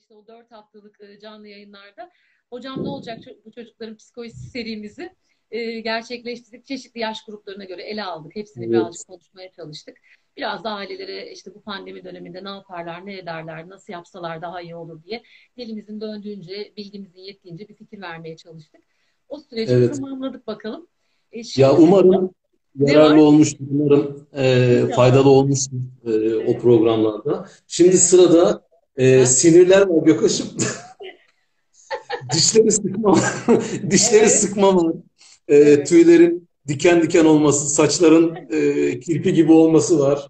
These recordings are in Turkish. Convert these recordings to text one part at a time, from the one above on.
işte o dört haftalık e, canlı yayınlarda hocam ne olacak bu çocukların psikolojisi serimizi e, gerçekleştirdik. Çeşitli yaş gruplarına göre ele aldık. Hepsini evet. birazcık konuşmaya çalıştık. Biraz da ailelere işte bu pandemi döneminde ne yaparlar, ne ederler, nasıl yapsalar daha iyi olur diye dilimizin döndüğünce, bilgimizin yettiğince bir fikir vermeye çalıştık. O süreci evet. tamamladık bakalım. E, ya umarım yararlı olmuştur, umarım e, faydalı olmuştur e, evet. o programlarda. Şimdi evet. sırada e, sinirler var Gökhaş'ım. dişleri sıkma, dişleri evet. sıkma. E, evet. Tüylerin diken diken olması, saçların e, kirpi gibi olması var.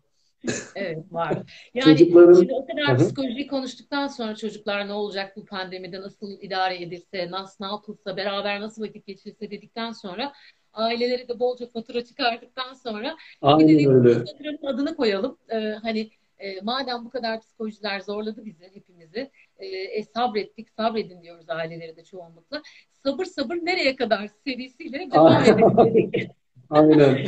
evet var. Yani Çocukların... şimdi o kadar Hı-hı. psikoloji konuştuktan sonra çocuklar ne olacak bu pandemide nasıl idare edilse, nasıl ne yapılsa, beraber nasıl vakit geçirse dedikten sonra aileleri de bolca fatura çıkardıktan sonra Aynen bir de öyle. faturanın adını koyalım. Ee, hani e, madem bu kadar psikolojiler zorladı bizi hepimizi e, e, sabrettik sabredin diyoruz aileleri de çoğunlukla. Sabır sabır nereye kadar serisiyle devam edelim Aynen.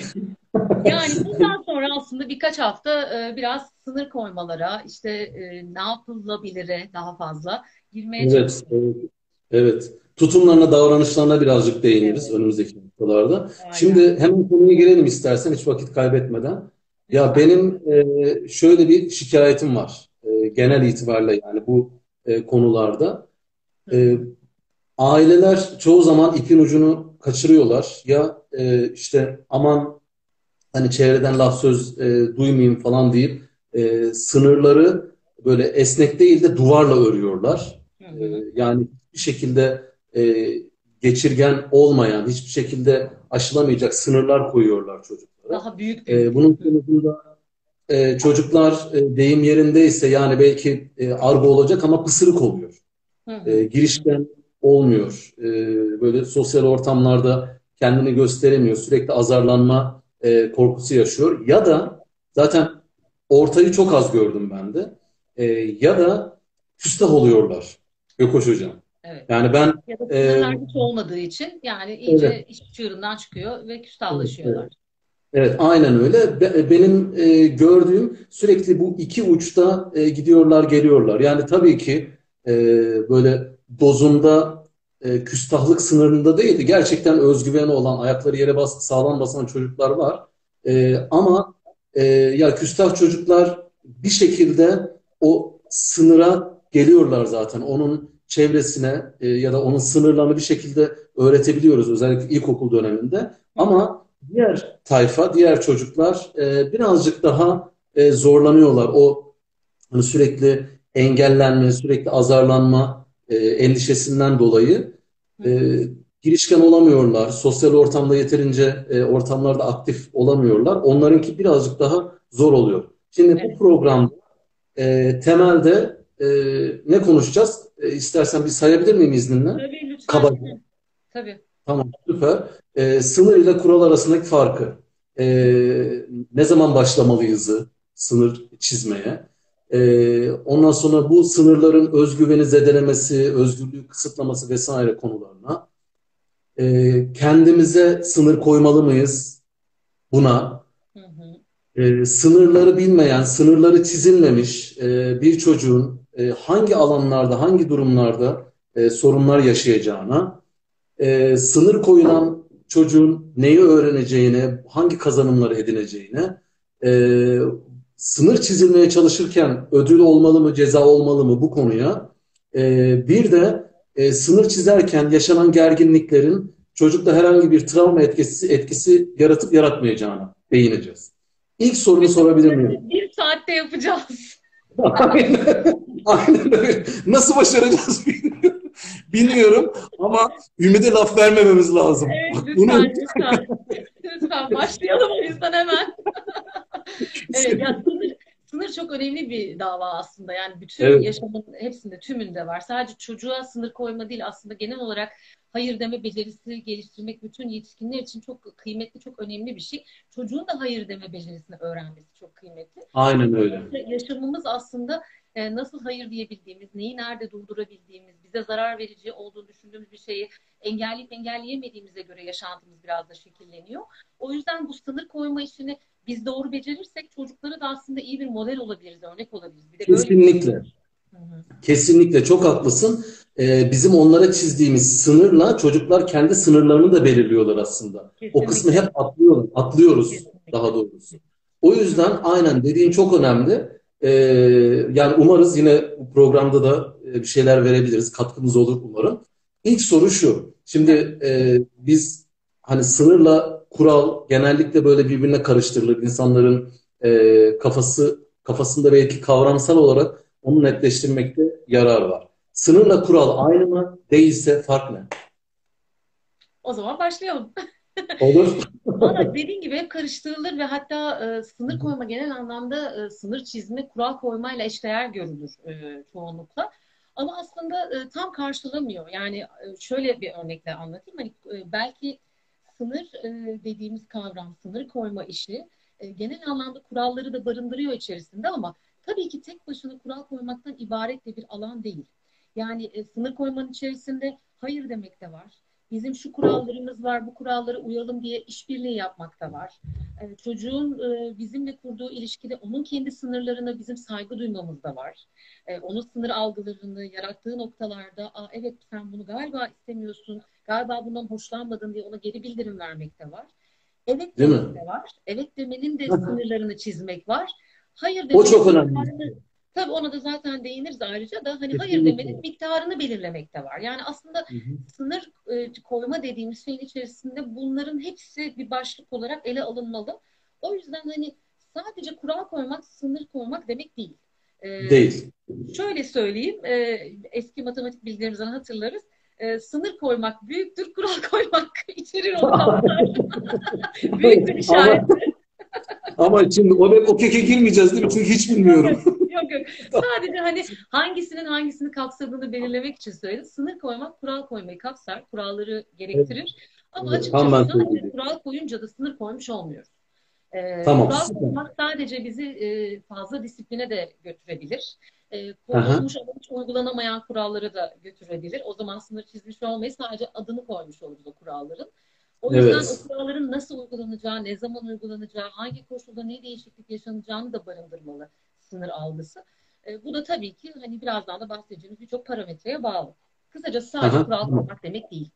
yani bundan sonra aslında birkaç hafta e, biraz sınır koymalara, işte e, ne yapılabilire daha fazla girmeye evet, çalışıyoruz. Evet. evet. Tutumlarına, davranışlarına birazcık değiniriz evet. önümüzdeki haftalarda. Aynen. Şimdi hemen konuya girelim istersen hiç vakit kaybetmeden. Ya benim e, şöyle bir şikayetim var. E, genel itibariyle yani bu e, konularda. E, aileler çoğu zaman ipin ucunu kaçırıyorlar. Ya e, işte aman hani çevreden laf söz e, duymayayım falan deyip e, sınırları böyle esnek değil de duvarla örüyorlar. E, yani bir şekilde e, geçirgen olmayan, hiçbir şekilde aşılamayacak sınırlar koyuyorlar çocuklara. Daha büyük. E, bunun sonucunda e, çocuklar e, deyim yerindeyse yani belki e, argo olacak ama pısırık oluyor. Hı hı. E, girişken olmuyor. E, böyle sosyal ortamlarda kendini gösteremiyor. Sürekli azarlanma e, korkusu yaşıyor. Ya da zaten ortayı çok az gördüm ben de. E, ya da küstah oluyorlar. Gökoş Hocam. Evet. Yani ben ya da e, olmadığı için yani iyice evet. iş çığırından çıkıyor ve küstahlaşıyorlar. Evet. Evet, aynen öyle. Benim e, gördüğüm sürekli bu iki uçta e, gidiyorlar, geliyorlar. Yani tabii ki e, böyle dozunda e, küstahlık sınırında değildi. Gerçekten özgüveni olan, ayakları yere bas, sağlam basan çocuklar var. E, ama e, ya küstah çocuklar bir şekilde o sınıra geliyorlar zaten. Onun çevresine e, ya da onun sınırlarını bir şekilde öğretebiliyoruz özellikle ilkokul döneminde. Ama diğer tayfa, diğer çocuklar e, birazcık daha e, zorlanıyorlar. O hani sürekli engellenme, sürekli azarlanma e, endişesinden dolayı e, girişken olamıyorlar. Sosyal ortamda yeterince e, ortamlarda aktif olamıyorlar. Onlarınki birazcık daha zor oluyor. Şimdi evet. bu programda e, temelde e, ne konuşacağız? E, istersen bir sayabilir miyim izninle? Tabii lütfen. Kabaca. Tabii. Tamam süper. E, sınır ile kural arasındaki farkı. E, ne zaman başlamalıyızı sınır çizmeye? E, ondan sonra bu sınırların özgüveni zedelemesi, özgürlüğü kısıtlaması vesaire konularına. E, kendimize sınır koymalı mıyız buna? Hı hı. E, sınırları bilmeyen, sınırları çizilmemiş e, bir çocuğun e, hangi alanlarda, hangi durumlarda e, sorunlar yaşayacağına, e, sınır koyulan çocuğun neyi öğreneceğine, hangi kazanımları edineceğine, e, sınır çizilmeye çalışırken ödül olmalı mı, ceza olmalı mı bu konuya, e, bir de e, sınır çizerken yaşanan gerginliklerin çocukta herhangi bir travma etkisi, etkisi yaratıp yaratmayacağına değineceğiz. İlk sorumu sorabilir miyim? Bir saatte yapacağız. Aynen. Aynen öyle. Nasıl başaracağız bilmiyorum. Bilmiyorum ama ümide laf vermememiz lazım. Evet lütfen Bunu... lütfen. lütfen başlayalım o yüzden hemen. evet ya sınır, sınır çok önemli bir dava aslında. Yani bütün evet. yaşamın hepsinde tümünde var. Sadece çocuğa sınır koyma değil aslında genel olarak hayır deme becerisi geliştirmek bütün yetişkinler için çok kıymetli, çok önemli bir şey. Çocuğun da hayır deme becerisini öğrenmesi çok kıymetli. Aynen öyle. Yaşamımız aslında e, nasıl hayır diyebildiğimiz, neyi nerede durdurabildiğimiz, bize zarar verici olduğunu düşündüğümüz bir şeyi engelleyip engelleyemediğimize göre yaşantımız biraz da şekilleniyor. O yüzden bu sınır koyma işini biz doğru becerirsek çocuklara da aslında iyi bir model olabiliriz, örnek olabiliriz. Bir de Kesinlikle. Böyle Kesinlikle çok haklısın. Ee, bizim onlara çizdiğimiz sınırla çocuklar kendi sınırlarını da belirliyorlar aslında. Kesinlikle. O kısmı hep atlıyoruz, atlıyoruz Kesinlikle. daha doğrusu. O yüzden aynen dediğin çok önemli. Ee, yani umarız yine bu programda da e, bir şeyler verebiliriz. Katkımız olur umarım. İlk soru şu. Şimdi e, biz hani sınırla kural genellikle böyle birbirine karıştırılır. İnsanların e, kafası kafasında belki kavramsal olarak onu netleştirmekte yarar var. Sınırla kural aynı mı? Değilse fark ne? O zaman başlayalım. Olur. Valla dediğin gibi hep karıştırılır ve hatta e, sınır koyma genel anlamda e, sınır çizme, kural koymayla eşdeğer görülür e, çoğunlukla. Ama aslında e, tam karşılamıyor. Yani e, şöyle bir örnekle anlatayım. Hani e, belki sınır e, dediğimiz kavram, sınır koyma işi e, genel anlamda kuralları da barındırıyor içerisinde ama tabii ki tek başına kural koymaktan ibaret de bir alan değil. Yani e, sınır koymanın içerisinde hayır demek de var. Bizim şu kurallarımız var, bu kurallara uyalım diye işbirliği yapmak da var. E, çocuğun e, bizimle kurduğu ilişkide onun kendi sınırlarına bizim saygı duymamız da var. E, onun sınır algılarını yarattığı noktalarda, Aa, evet sen bunu galiba istemiyorsun, galiba bundan hoşlanmadın diye ona geri bildirim vermek de var. Evet Değil demek mi? de var. Evet demenin de sınırlarını çizmek var. Hayır O demenin çok önemli. miktarını- Tabii ona da zaten değiniriz ayrıca da hani hayır demenin miktarını belirlemek de var. Yani aslında Hı hı. sınır e, koyma dediğimiz şeyin içerisinde bunların hepsi bir başlık olarak ele alınmalı. O yüzden hani sadece kural koymak, sınır koymak demek değil. E, Değil. Şöyle söyleyeyim, e, eski matematik bilgilerimizden hatırlarız. E, sınır koymak büyüktür, kural koymak içerir o kaplar. büyüktür işareti. Ama şimdi o, o keke girmeyeceğiz değil mi? Çünkü hiç bilmiyorum. Yok yok. Sadece hani hangisinin hangisini kapsadığını belirlemek için söyledim. Sınır koymak kural koymayı kapsar. Kuralları gerektirir. Ama Evet, açıkçası tam ben sadece söyleyeyim. kural koyunca da sınır koymuş olmuyoruz. Ee, Tamam, kural koymak sadece bizi e, fazla disipline de götürebilir. E, konulmuş ama hiç uygulanamayan kuralları da götürebilir. O zaman sınır çizmiş olmayız. Sadece adını koymuş oluruz o kuralların. O yüzden Evet. o kuralların nasıl uygulanacağı, ne zaman uygulanacağı, hangi koşulda ne değişiklik yaşanacağını da barındırmalı sınır algısı. E, bu da tabii ki hani birazdan da bahsedeceğimiz birçok parametreye bağlı. Kısacası sadece Aha, kural koymak demek değil.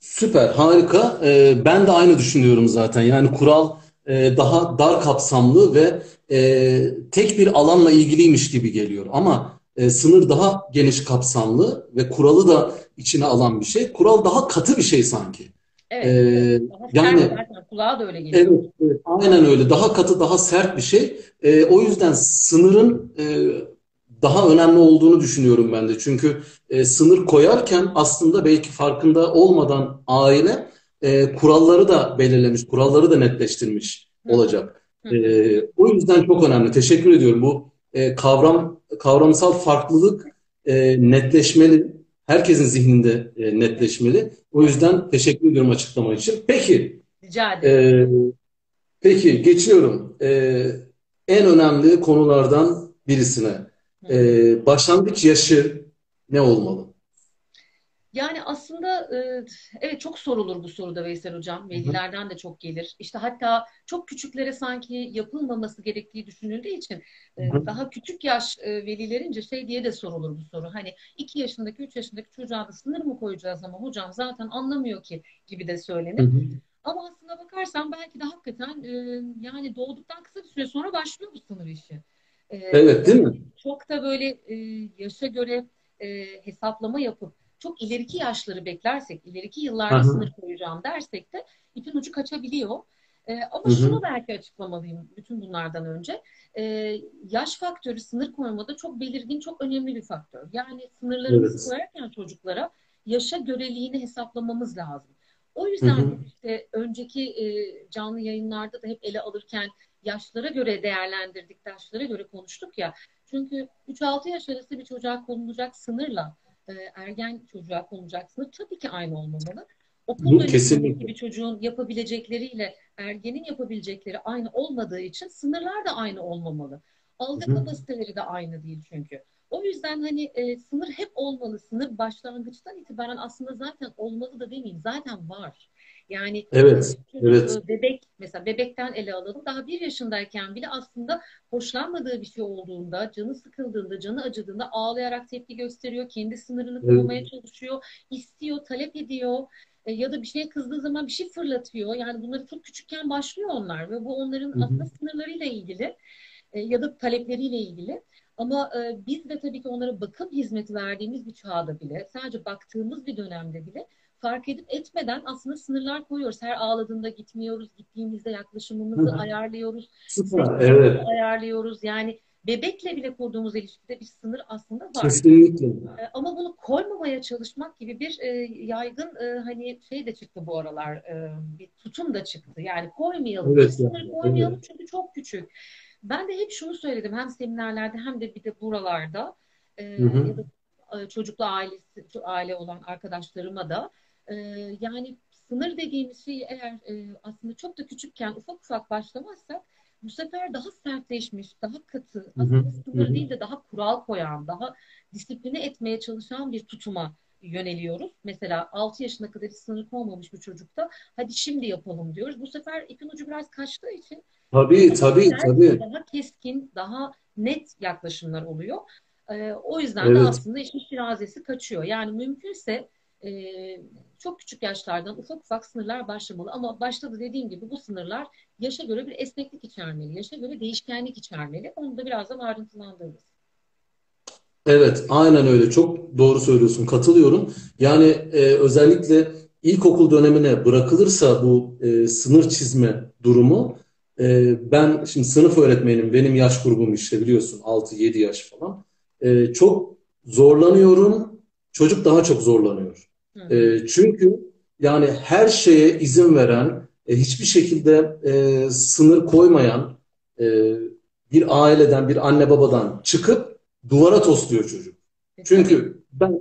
Süper, harika. Ee, ben de aynı düşünüyorum zaten. Yani kural e, daha dar kapsamlı ve e, tek bir alanla ilgiliymiş gibi geliyor. Ama e, sınır daha geniş kapsamlı ve kuralı da içine alan bir şey. Kural daha katı bir şey sanki. Evet, Ee, yani- zaten kulağa da öyle geliyor. Evet, evet, aynen öyle. Daha katı, daha sert bir şey. Ee, o yüzden sınırın e, daha önemli olduğunu düşünüyorum ben de. Çünkü e, sınır koyarken aslında belki farkında olmadan aile e, kuralları da belirlemiş, kuralları da netleştirmiş Hı. olacak. Hı. E, o yüzden çok önemli. Teşekkür ediyorum. Bu e, kavram kavramsal farklılık e, netleşmeli. Herkesin zihninde e, netleşmeli. O yüzden teşekkür ediyorum açıklama için. Peki. Rica ederim. Ee, peki geçiyorum. Ee, en önemli konulardan birisine. Ee, başlangıç yaşı ne olmalı? Yani aslında evet çok sorulur bu soruda Veysel Hocam. Velilerden de çok gelir. İşte hatta çok küçüklere sanki yapılmaması gerektiği düşünüldüğü için daha küçük yaş velilerince şey diye de sorulur bu soru. Hani 2 yaşındaki 3 yaşındaki çocuğa da sınır mı koyacağız ama hocam zaten anlamıyor ki gibi de söylenir. Ama aslına bakarsan belki de hakikaten yani doğduktan kısa bir süre sonra başlıyor bu sınır işi. Evet, değil mi? Çok da böyle yaşa göre hesaplama yapıp çok ileriki yaşları beklersek, ileriki yıllarda Aha. sınır koyacağım dersek de ipin ucu kaçabiliyor. E, ama Hı hı. şunu belki açıklamalıyım bütün bunlardan önce. E, yaş faktörü sınır koymada çok belirgin, çok önemli bir faktör. Yani sınırlarımızı Evet. koyarken çocuklara yaşa göreliğini hesaplamamız lazım. O Hı yüzden hı. işte önceki e, canlı yayınlarda da hep ele alırken yaşlara göre değerlendirdik, yaşlara göre konuştuk ya. Çünkü 3-6 yaş arası bir çocuğa konulacak sınırla e, ergen çocuğa konulacak sınır tabii ki aynı olmamalı. Okul dönemindeki bir çocuğun yapabilecekleriyle ergenin yapabilecekleri aynı olmadığı için sınırlar da aynı olmamalı. Algı kapasiteleri de aynı değil çünkü. O yüzden hani e, sınır hep olmalı. Sınır başlangıçtan itibaren aslında zaten olmalı da demeyeyim. Zaten var. Yani Evet, evet. e, bebek mesela bebekten ele alalım. Daha bir yaşındayken bile aslında hoşlanmadığı bir şey olduğunda, canı sıkıldığında, canı acıdığında ağlayarak tepki gösteriyor. Kendi sınırını Evet. korumaya çalışıyor. istiyor, talep ediyor. E, ya da bir şeye kızdığı zaman bir şey fırlatıyor. Yani bunları çok küçükken başlıyor onlar ve bu onların Hı hı. aslında sınırlarıyla ilgili e, ya da talepleriyle ilgili. Ama biz de tabii ki onlara bakım hizmeti verdiğimiz bir çağda bile, sadece baktığımız bir dönemde bile fark edip etmeden aslında sınırlar koyuyoruz. Her ağladığında gitmiyoruz, gittiğimizde yaklaşımımızı ayarlıyoruz, Süper, evet. ayarlıyoruz. Yani bebekle bile kurduğumuz ilişkide bir sınır aslında var. Kesinlikle. E, Ama bunu koymamaya çalışmak gibi bir e, yaygın e, hani şey de çıktı bu aralar, e, bir tutum da çıktı. Yani koymayalım, Evet sınır yani, koymayalım evet. çünkü çok küçük. Ben de hep şunu söyledim hem seminerlerde hem de bir de buralarda e, Hı hı. ya da e, çocuklu ailesi, aile olan arkadaşlarıma da e, yani sınır dediğimiz şeyi eğer e, aslında çok da küçükken ufak ufak başlamazsak bu sefer daha sertleşmiş, daha katı, aslında sınır değil de daha kural koyan, daha disipline etmeye çalışan bir tutuma yöneliyoruz. Mesela 6 yaşına kadar hiç sınır konmamış bir çocukta hadi şimdi yapalım diyoruz. Bu sefer ipin ucu biraz kaçtığı için Tabii, tabii, tabii. daha keskin, daha net yaklaşımlar oluyor. Ee, o yüzden de Evet. aslında işin şirazesi kaçıyor. Yani mümkünse e, çok küçük yaşlardan ufak ufak sınırlar başlamalı. Ama başta da dediğim gibi bu sınırlar yaşa göre bir esneklik içermeli. Yaşa göre değişkenlik içermeli. Onu da birazdan ayrıntılandırırız. Evet, aynen öyle. Çok doğru söylüyorsun. Katılıyorum. Yani e, özellikle ilkokul dönemine bırakılırsa bu e, sınır çizme durumu, e, ben şimdi sınıf öğretmenim, benim yaş grubum işte biliyorsun altı yedi yaş falan. E, çok zorlanıyorum. Çocuk daha çok zorlanıyor. E, çünkü yani her şeye izin veren, e, hiçbir şekilde e, sınır koymayan e, bir aileden, bir anne babadan çıkıp duvara tosluyor çocuk. E. Çünkü ben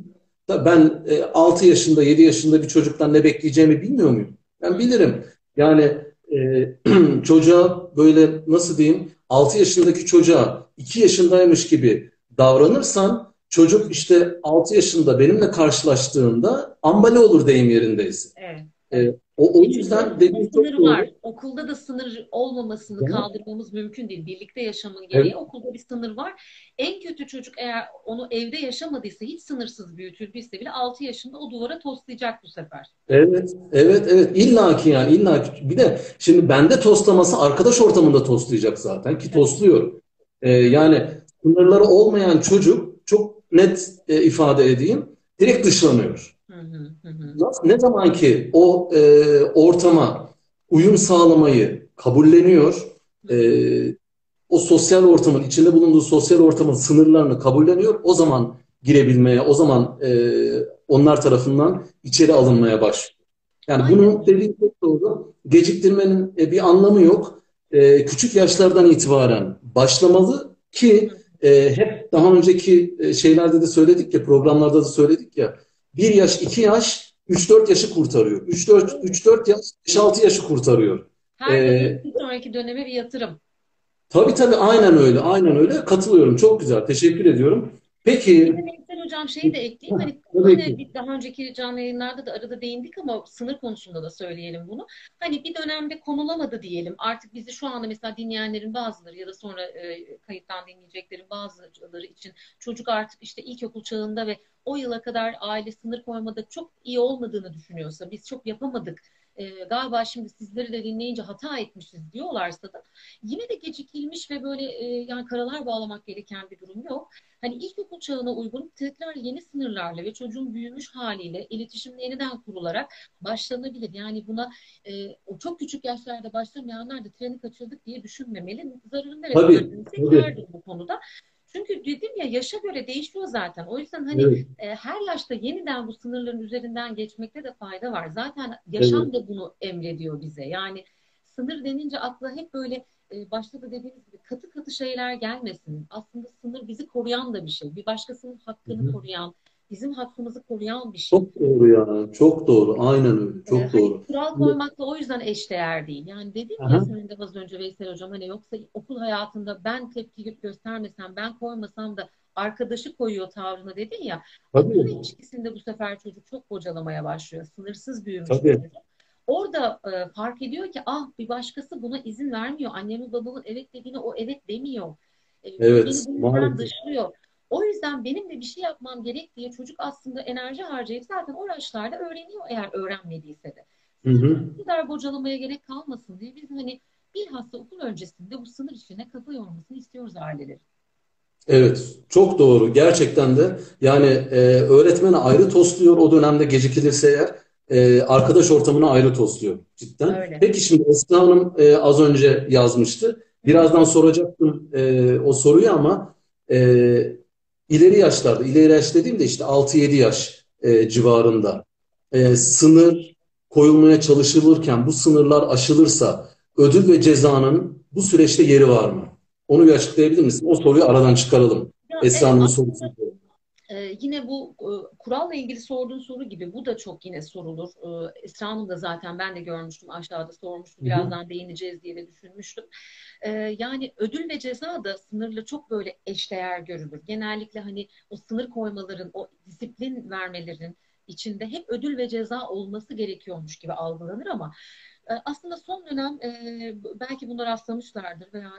ben e, 6 yaşında, 7 yaşında bir çocuktan ne bekleyeceğimi bilmiyor muyum? Ben bilirim. Yani e, çocuğa böyle nasıl diyeyim 6 yaşındaki çocuğa 2 yaşındaymış gibi davranırsan çocuk işte 6 yaşında benimle karşılaştığında ambale olur deyim yerindeyse. Evet, E, evet. o, o yüzden sınır çok doğru. var. Okulda da sınır olmamasını Hı? kaldırmamız mümkün değil. Birlikte yaşamın gereği Evet. okulda bir sınır var. En kötü çocuk eğer onu evde yaşamadıysa, hiç sınırsız büyütüldüyse bile 6 yaşında o duvara toslayacak bu sefer. Evet, evet, evet. İlla ki yani illa ki. Bir de şimdi bende toslaması arkadaş ortamında toslayacak zaten ki Tabii. tosluyor. Ee, yani sınırları olmayan çocuk çok net e, ifade edeyim direkt dışlanıyor. Hı hı. Hı ne zaman ki o e, ortama uyum sağlamayı kabulleniyor, e, o sosyal ortamın, içinde bulunduğu sosyal ortamın sınırlarını kabulleniyor. O zaman girebilmeye, o zaman e, onlar tarafından içeri alınmaya başlıyor. Yani Aynen bunun öyle. dediği çok doğru. Geciktirmenin e, bir anlamı yok. E, küçük yaşlardan itibaren başlamalı ki. E, hep daha önceki e, şeylerde de söyledik ya, programlarda da söyledik ya, bir yaş, iki yaş, üç dört yaşı kurtarıyor. Üç dört, Evet. üç dört yaş, beş altı yaşı kurtarıyor. Her dönem E, bir sonraki döneme bir yatırım. Tabii tabii aynen öyle. Aynen öyle. Katılıyorum. Çok güzel. Teşekkür ediyorum. Peki. Veysel Hocam şeyi de ekleyeyim. Hani hani daha önceki canlı yayınlarda da arada değindik ama sınır konusunda da söyleyelim bunu. Hani bir dönemde konulamadı diyelim. Artık bizi şu anda mesela dinleyenlerin bazıları ya da sonra e, kayıttan dinleyeceklerin bazıları için çocuk artık işte ilkokul çağında ve o yıla kadar aile sınır koymada çok iyi olmadığını düşünüyorsa, biz çok yapamadık. E, galiba şimdi sizleri de dinleyince hata etmişiz diyorlarsa da yine de gecikilmiş ve böyle e, yani karalar bağlamak gereken bir durum yok. Hani ilkokul çağına uygun tekrar yeni sınırlarla ve çocuğun büyümüş haliyle iletişim yeniden kurularak başlanabilir. Yani buna e, o çok küçük yaşlarda başlamayanlar da treni kaçırdık diye düşünmemeli. Zararı Tabii. neresindeyse Tabii. kârdır bu konuda. Çünkü dedim ya yaşa göre değişiyor zaten. O yüzden hani Evet. e, her yaşta yeniden bu sınırların üzerinden geçmekte de fayda var. Zaten Evet. yaşam da bunu emrediyor bize. Yani sınır denince akla hep böyle e, başta da dediğimiz gibi katı katı şeyler gelmesin. Aslında sınır bizi koruyan da bir şey. Bir başkasının hakkını hı. koruyan, bizim hakkımızı koruyan bir şey. Çok doğru ya. Çok doğru. Aynen öyle. Ee, Çok hani doğru. kural Şimdi, koymakla o yüzden eşdeğer değil. Yani dedim ya aha. senin de az önce Veysel Hocam hani yoksa okul hayatında ben tepki göstermesem, ben koymasam da arkadaşı koyuyor tavrını dedin ya. Tabii. Bunun ilişkisinde bu sefer çocuk çok bocalamaya başlıyor. Sınırsız büyümüş. Tabii. Orada e, fark ediyor ki ah bir başkası buna izin vermiyor. Annemin babamın evet dediğine o evet demiyor. E, Evet, beni bundan dışlıyor. O yüzden benim de bir şey yapmam gerek diye çocuk aslında enerji harcayıp zaten o yaşlarda öğreniyor eğer öğrenmediyse de. Hı hı. Bu kadar bocalamaya gerek kalmasın diye biz hani bilhassa okul öncesinde bu sınır işine kafa yormasını istiyoruz ailelerin. Evet, çok doğru. Gerçekten de yani e, öğretmene ayrı tosluyor o dönemde gecikilirse eğer e, arkadaş ortamına ayrı tosluyor cidden. Öyle. Peki şimdi Esra Hanım e, az önce yazmıştı. Birazdan soracaktım e, o soruyu ama e, ileri yaşlarda, ileri yaş dediğimde işte 6-7 yaş e, civarında e, sınır koyulmaya çalışılırken bu sınırlar aşılırsa ödül ve cezanın bu süreçte yeri var mı? Onu bir açıklayabilir misin? O soruyu aradan çıkaralım. Ya, Esra evet, Hanım'ın aslında sorusu. Ee, yine bu e, kuralla ilgili sorduğun soru gibi bu da çok yine sorulur. Ee, Esra Hanım da zaten ben de görmüştüm aşağıda sormuştu. Birazdan değineceğiz diye de düşünmüştüm. Ee, yani ödül ve ceza da sınırla çok böyle eşdeğer görülür. Genellikle hani o sınır koymaların, o disiplin vermelerin içinde hep ödül ve ceza olması gerekiyormuş gibi algılanır ama e, aslında son dönem e, belki buna rastlamışlardır veya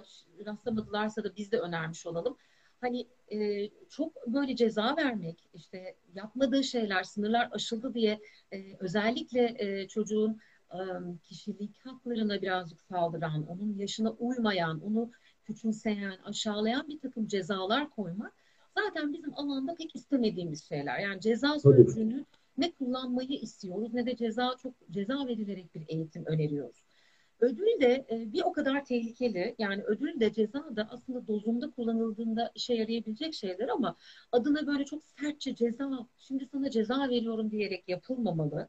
rastlamadılarsa da biz de önermiş olalım. Hani e, çok böyle ceza vermek, işte yapmadığı şeyler, sınırlar aşıldı diye e, özellikle e, çocuğun e, kişilik haklarına birazcık saldıran, onun yaşına uymayan, onu küçümseyen, aşağılayan bir takım cezalar koymak zaten bizim alanda pek istemediğimiz şeyler. Yani ceza sözcüğünü ne kullanmayı istiyoruz ne de ceza çok ceza verilerek bir eğitim öneriyoruz. Ödül de e, bir o kadar tehlikeli. Yani ödül de ceza da aslında dozunda kullanıldığında işe yarayabilecek şeyler ama adına böyle çok sertçe ceza, şimdi sana ceza veriyorum diyerek yapılmamalı.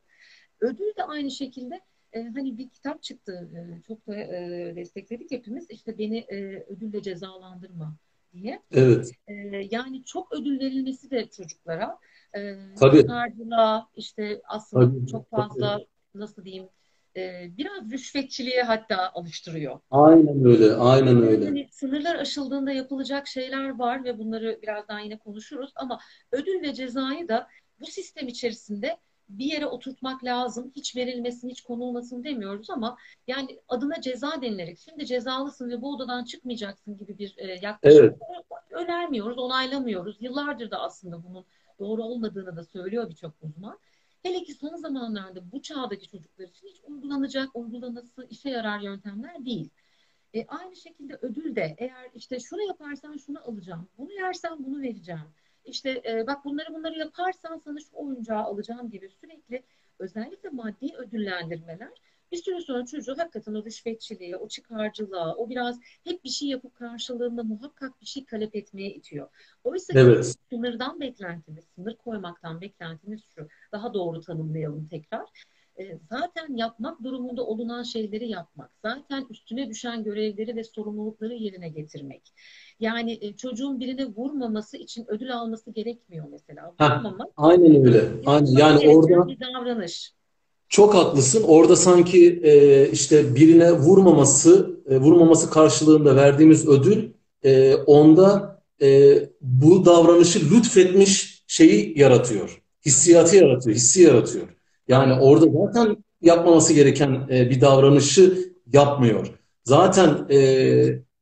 Ödül de aynı şekilde e, hani bir kitap çıktı e, çok da e, destekledik hepimiz işte beni e, ödülle cezalandırma diye. Evet, E, yani çok ödül verilmesi de çocuklara e, tabii, çıkarcılığa işte aslında tabii, çok tabii. fazla nasıl diyeyim e, biraz rüşvetçiliğe hatta alıştırıyor. Aynen öyle, aynen Yani öyle. hani sınırlar aşıldığında yapılacak şeyler var ve bunları birazdan yine konuşuruz ama ödül ve cezayı da bu sistem içerisinde bir yere oturtmak lazım. Hiç verilmesin, hiç konulmasın demiyoruz ama yani adına ceza denilerek şimdi cezalısın ve bu odadan çıkmayacaksın gibi bir e, yaklaşım Evet, önermiyoruz, onaylamıyoruz. Yıllardır da aslında bunun doğru olmadığını da söylüyor birçok uzman. Hele ki son zamanlarda bu çağdaki çocuklar için hiç uygulanacak, uygulanası işe yarar yöntemler değil. E, aynı şekilde ödül de eğer işte şunu yaparsan şunu alacağım, bunu yersen bunu vereceğim. İşte e, bak bunları bunları yaparsan sana şu oyuncağı alacağım gibi sürekli özellikle maddi ödüllendirmeler bir süre sonra çocuğu hakikaten o rüşvetçiliğe, o çıkarcılığa, o biraz hep bir şey yapıp karşılığında muhakkak bir şey talep etmeye itiyor. Oysa evet, sınırdan beklentimiz, sınır koymaktan beklentimiz şu. Daha doğru tanımlayalım tekrar. E, zaten yapmak durumunda olunan şeyleri yapmak. Zaten üstüne düşen görevleri ve sorumlulukları yerine getirmek. Yani e, çocuğun birine vurmaması için ödül alması gerekmiyor mesela. Vurmamak aynen öyle, aynen. Yani orada bir davranış. Çok haklısın. Orada sanki e, işte birine vurmaması, e, vurmaması karşılığında verdiğimiz ödül e, onda e, bu davranışı lütfetmiş şeyi yaratıyor. Hissiyatı yaratıyor, hissi yaratıyor. Yani orada zaten yapmaması gereken e, bir davranışı yapmıyor. Zaten e,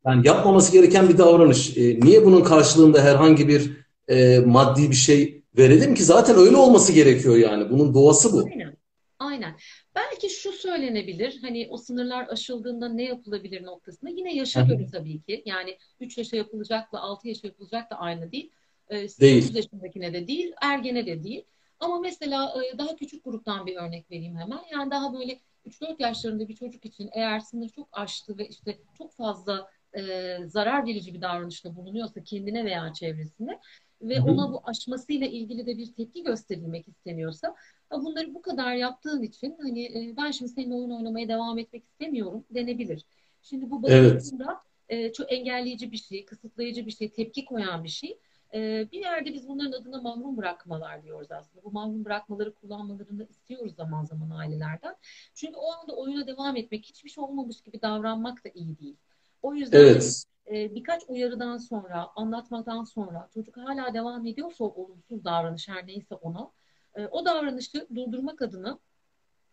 yani yapmaması gereken bir davranış. E, niye bunun karşılığında herhangi bir e, maddi bir şey verelim ki? Zaten öyle olması gerekiyor yani. Bunun doğası bu. Aynen. Aynen. Belki şu söylenebilir, hani o sınırlar aşıldığında ne yapılabilir noktasında yine yaşa Hı hı. göre tabii ki. Yani 3 yaşa yapılacakla 6 yaşa yapılacak da aynı değil. Ee, 8 Değil. yaşındakine de değil, ergene de değil. Ama mesela e, daha küçük gruptan bir örnek vereyim hemen. Yani daha böyle 3-4 yaşlarında bir çocuk için eğer sınır çok aştı ve işte çok fazla e, zarar verici bir davranışta bulunuyorsa kendine veya çevresine ve Hı hı. ona bu aşmasıyla ilgili de bir tepki gösterilmek isteniyorsa "Ya bunları bu kadar yaptığın için hani e, ben şimdi seninle oyun oynamaya devam etmek istemiyorum denebilir. Şimdi bu Evet. bakıldığında e, çok engelleyici bir şey, kısıtlayıcı bir şey, tepki koyan bir şey. E, bir yerde biz bunların adına mahrum bırakmalar diyoruz aslında. Bu mahrum bırakmaları kullanmalarını da istiyoruz zaman zaman ailelerden. Çünkü o anda oyuna devam etmek, hiçbir şey olmamış gibi davranmak da iyi değil. O yüzden Evet. birkaç uyarıdan sonra, anlatmaktan sonra çocuk hala devam ediyorsa o olumsuz davranış her neyse ona, e, o davranışı durdurmak adına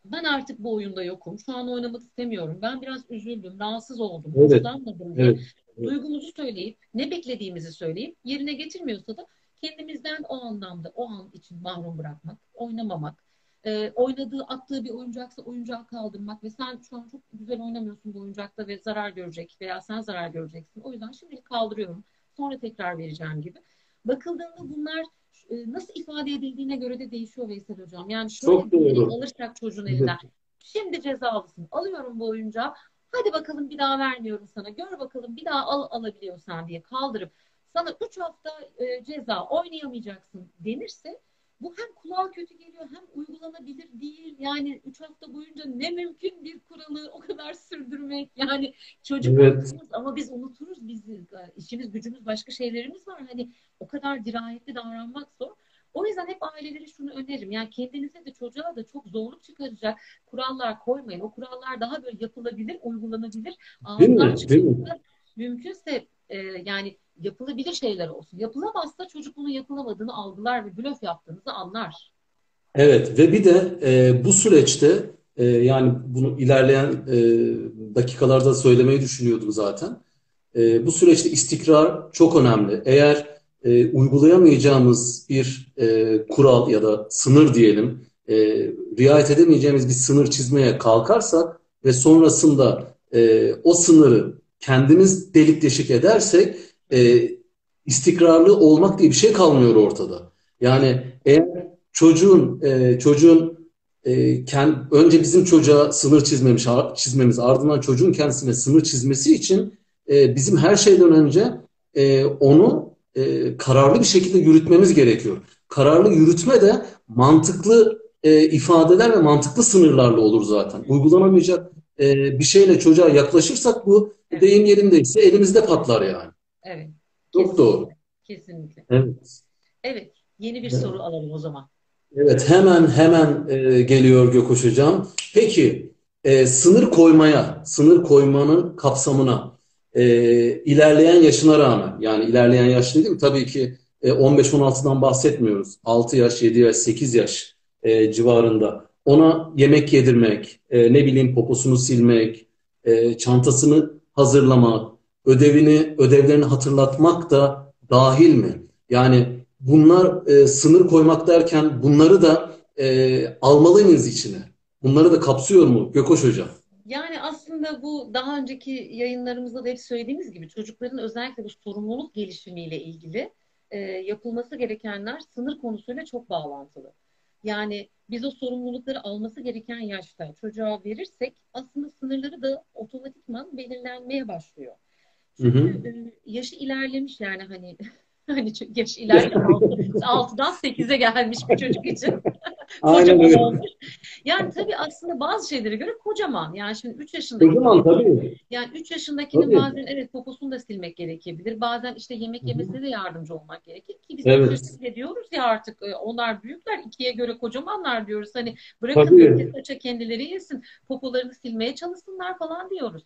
ben artık bu oyunda yokum. Şu an oynamak istemiyorum. Ben biraz üzüldüm, rahatsız oldum, Evet. hoşlanmadım diye Evet. duygumuzu söyleyip, ne beklediğimizi söyleyip, yerine getirmiyorsa da kendimizden o anlamda, o an için mahrum bırakmak, oynamamak, e, oynadığı, attığı bir oyuncaksa oyuncağı kaldırmak ve sen şu an çok güzel oynamıyorsun bu oyuncakta ve zarar görecek veya sen zarar göreceksin. O yüzden şimdilik kaldırıyorum, sonra tekrar vereceğim gibi. Bakıldığında bunlar e, nasıl ifade edildiğine göre de değişiyor Veysel Hocam. Yani şöyle Çok doğru. alırsak çocuğun Evet. elinden. Şimdi cezalısın. Alıyorum bu oyuncağı. Hadi bakalım bir daha vermiyorum sana. Gör bakalım bir daha al alabiliyorsan diye kaldırıp sana 3 hafta e, ceza oynayamayacaksın denirse bu hem kulağa kötü geliyor hem uygulanabilir değil. Yani 3 hafta boyunca ne mümkün bir kuralı o kadar sürdürmek. Yani çocuk Evet. ama biz unuturuz bizi. İşimiz gücümüz başka şeylerimiz var. Hani o kadar dirayetli davranmak zor. O yüzden hep ailelere şunu öneririm. Yani kendinize de çocuğa da çok zorluk çıkaracak kurallar koymayın. O kurallar daha böyle yapılabilir, uygulanabilir. Değil mi? Değil mi? mümkünse e, yani yapılabilir şeyler olsun. Yapılamazsa çocuk bunu yapılamadığını algılar ve blöf yaptığınızı anlar. Evet ve bir de e, bu süreçte e, yani bunu ilerleyen e, dakikalarda söylemeyi düşünüyordum zaten. E, bu süreçte istikrar çok önemli. Eğer e, uygulayamayacağımız bir e, kural ya da sınır diyelim, e, riayet edemeyeceğimiz bir sınır çizmeye kalkarsak ve sonrasında e, o sınırı kendimiz delik deşik edersek e, istikrarlı olmak diye bir şey kalmıyor ortada. Yani eğer çocuğun e, çocuğun e, kend- önce bizim çocuğa sınır çizmemiş çizmemiz ardından çocuğun kendisine sınır çizmesi için e, bizim her şeyden önce e, onu e, kararlı bir şekilde yürütmemiz gerekiyor. Kararlı yürütme de mantıklı e, ifadeler ve mantıklı sınırlarla olur zaten. Uygulanamayacak e, bir şeyle çocuğa yaklaşırsak bu deyim yerindeyse elimizde patlar yani. Evet. Çok doğru. Kesinlikle. Evet. Evet. Yeni bir Evet. soru alalım o zaman. Evet, hemen hemen e, geliyor Gökhoş Hocam. Peki, e, sınır koymaya, sınır koymanın kapsamına e, ilerleyen yaşına rağmen, yani ilerleyen yaş dedim tabii ki e, 15-16'dan bahsetmiyoruz. 6 yaş, 7 yaş, 8 yaş e, civarında. Ona yemek yedirmek, e, ne bileyim poposunu silmek, e, çantasını hazırlamak, ödevini, ödevlerini hatırlatmak da dahil mi? Yani bunlar e, sınır koymak derken bunları da e, almalı mıyız içine? Bunları da kapsıyor mu Gökhoş Hocam? Yani aslında bu daha önceki yayınlarımızda da hep söylediğimiz gibi çocukların özellikle bu sorumluluk gelişimiyle ilgili e, yapılması gerekenler sınır konusuyla çok bağlantılı. Yani biz o sorumlulukları alması gereken yaşta çocuğa verirsek aslında sınırları da otomatikman belirlenmeye başlıyor. Hı hı. Çünkü e, yaşı ilerlemiş yani hani hani yaş ilerlemiş 6'dan 8'e gelmiş bir çocuk için Aynen kocaman öyle. olmuş. Yani tabii aslında bazı şeylere göre kocaman. Yani şimdi 3 yaşındaki Kocaman tabii. yani 3 yaşındakinin Tabii. bazen evet poposunu da silmek gerekebilir. Bazen işte yemek yemesine de yardımcı olmak gerekir ki biz Evet. yaşında diyoruz ya artık e, onlar büyükler ikiye göre kocamanlar diyoruz. Hani bırakın Tabii. kendileri yesin popolarını silmeye çalışsınlar falan diyoruz.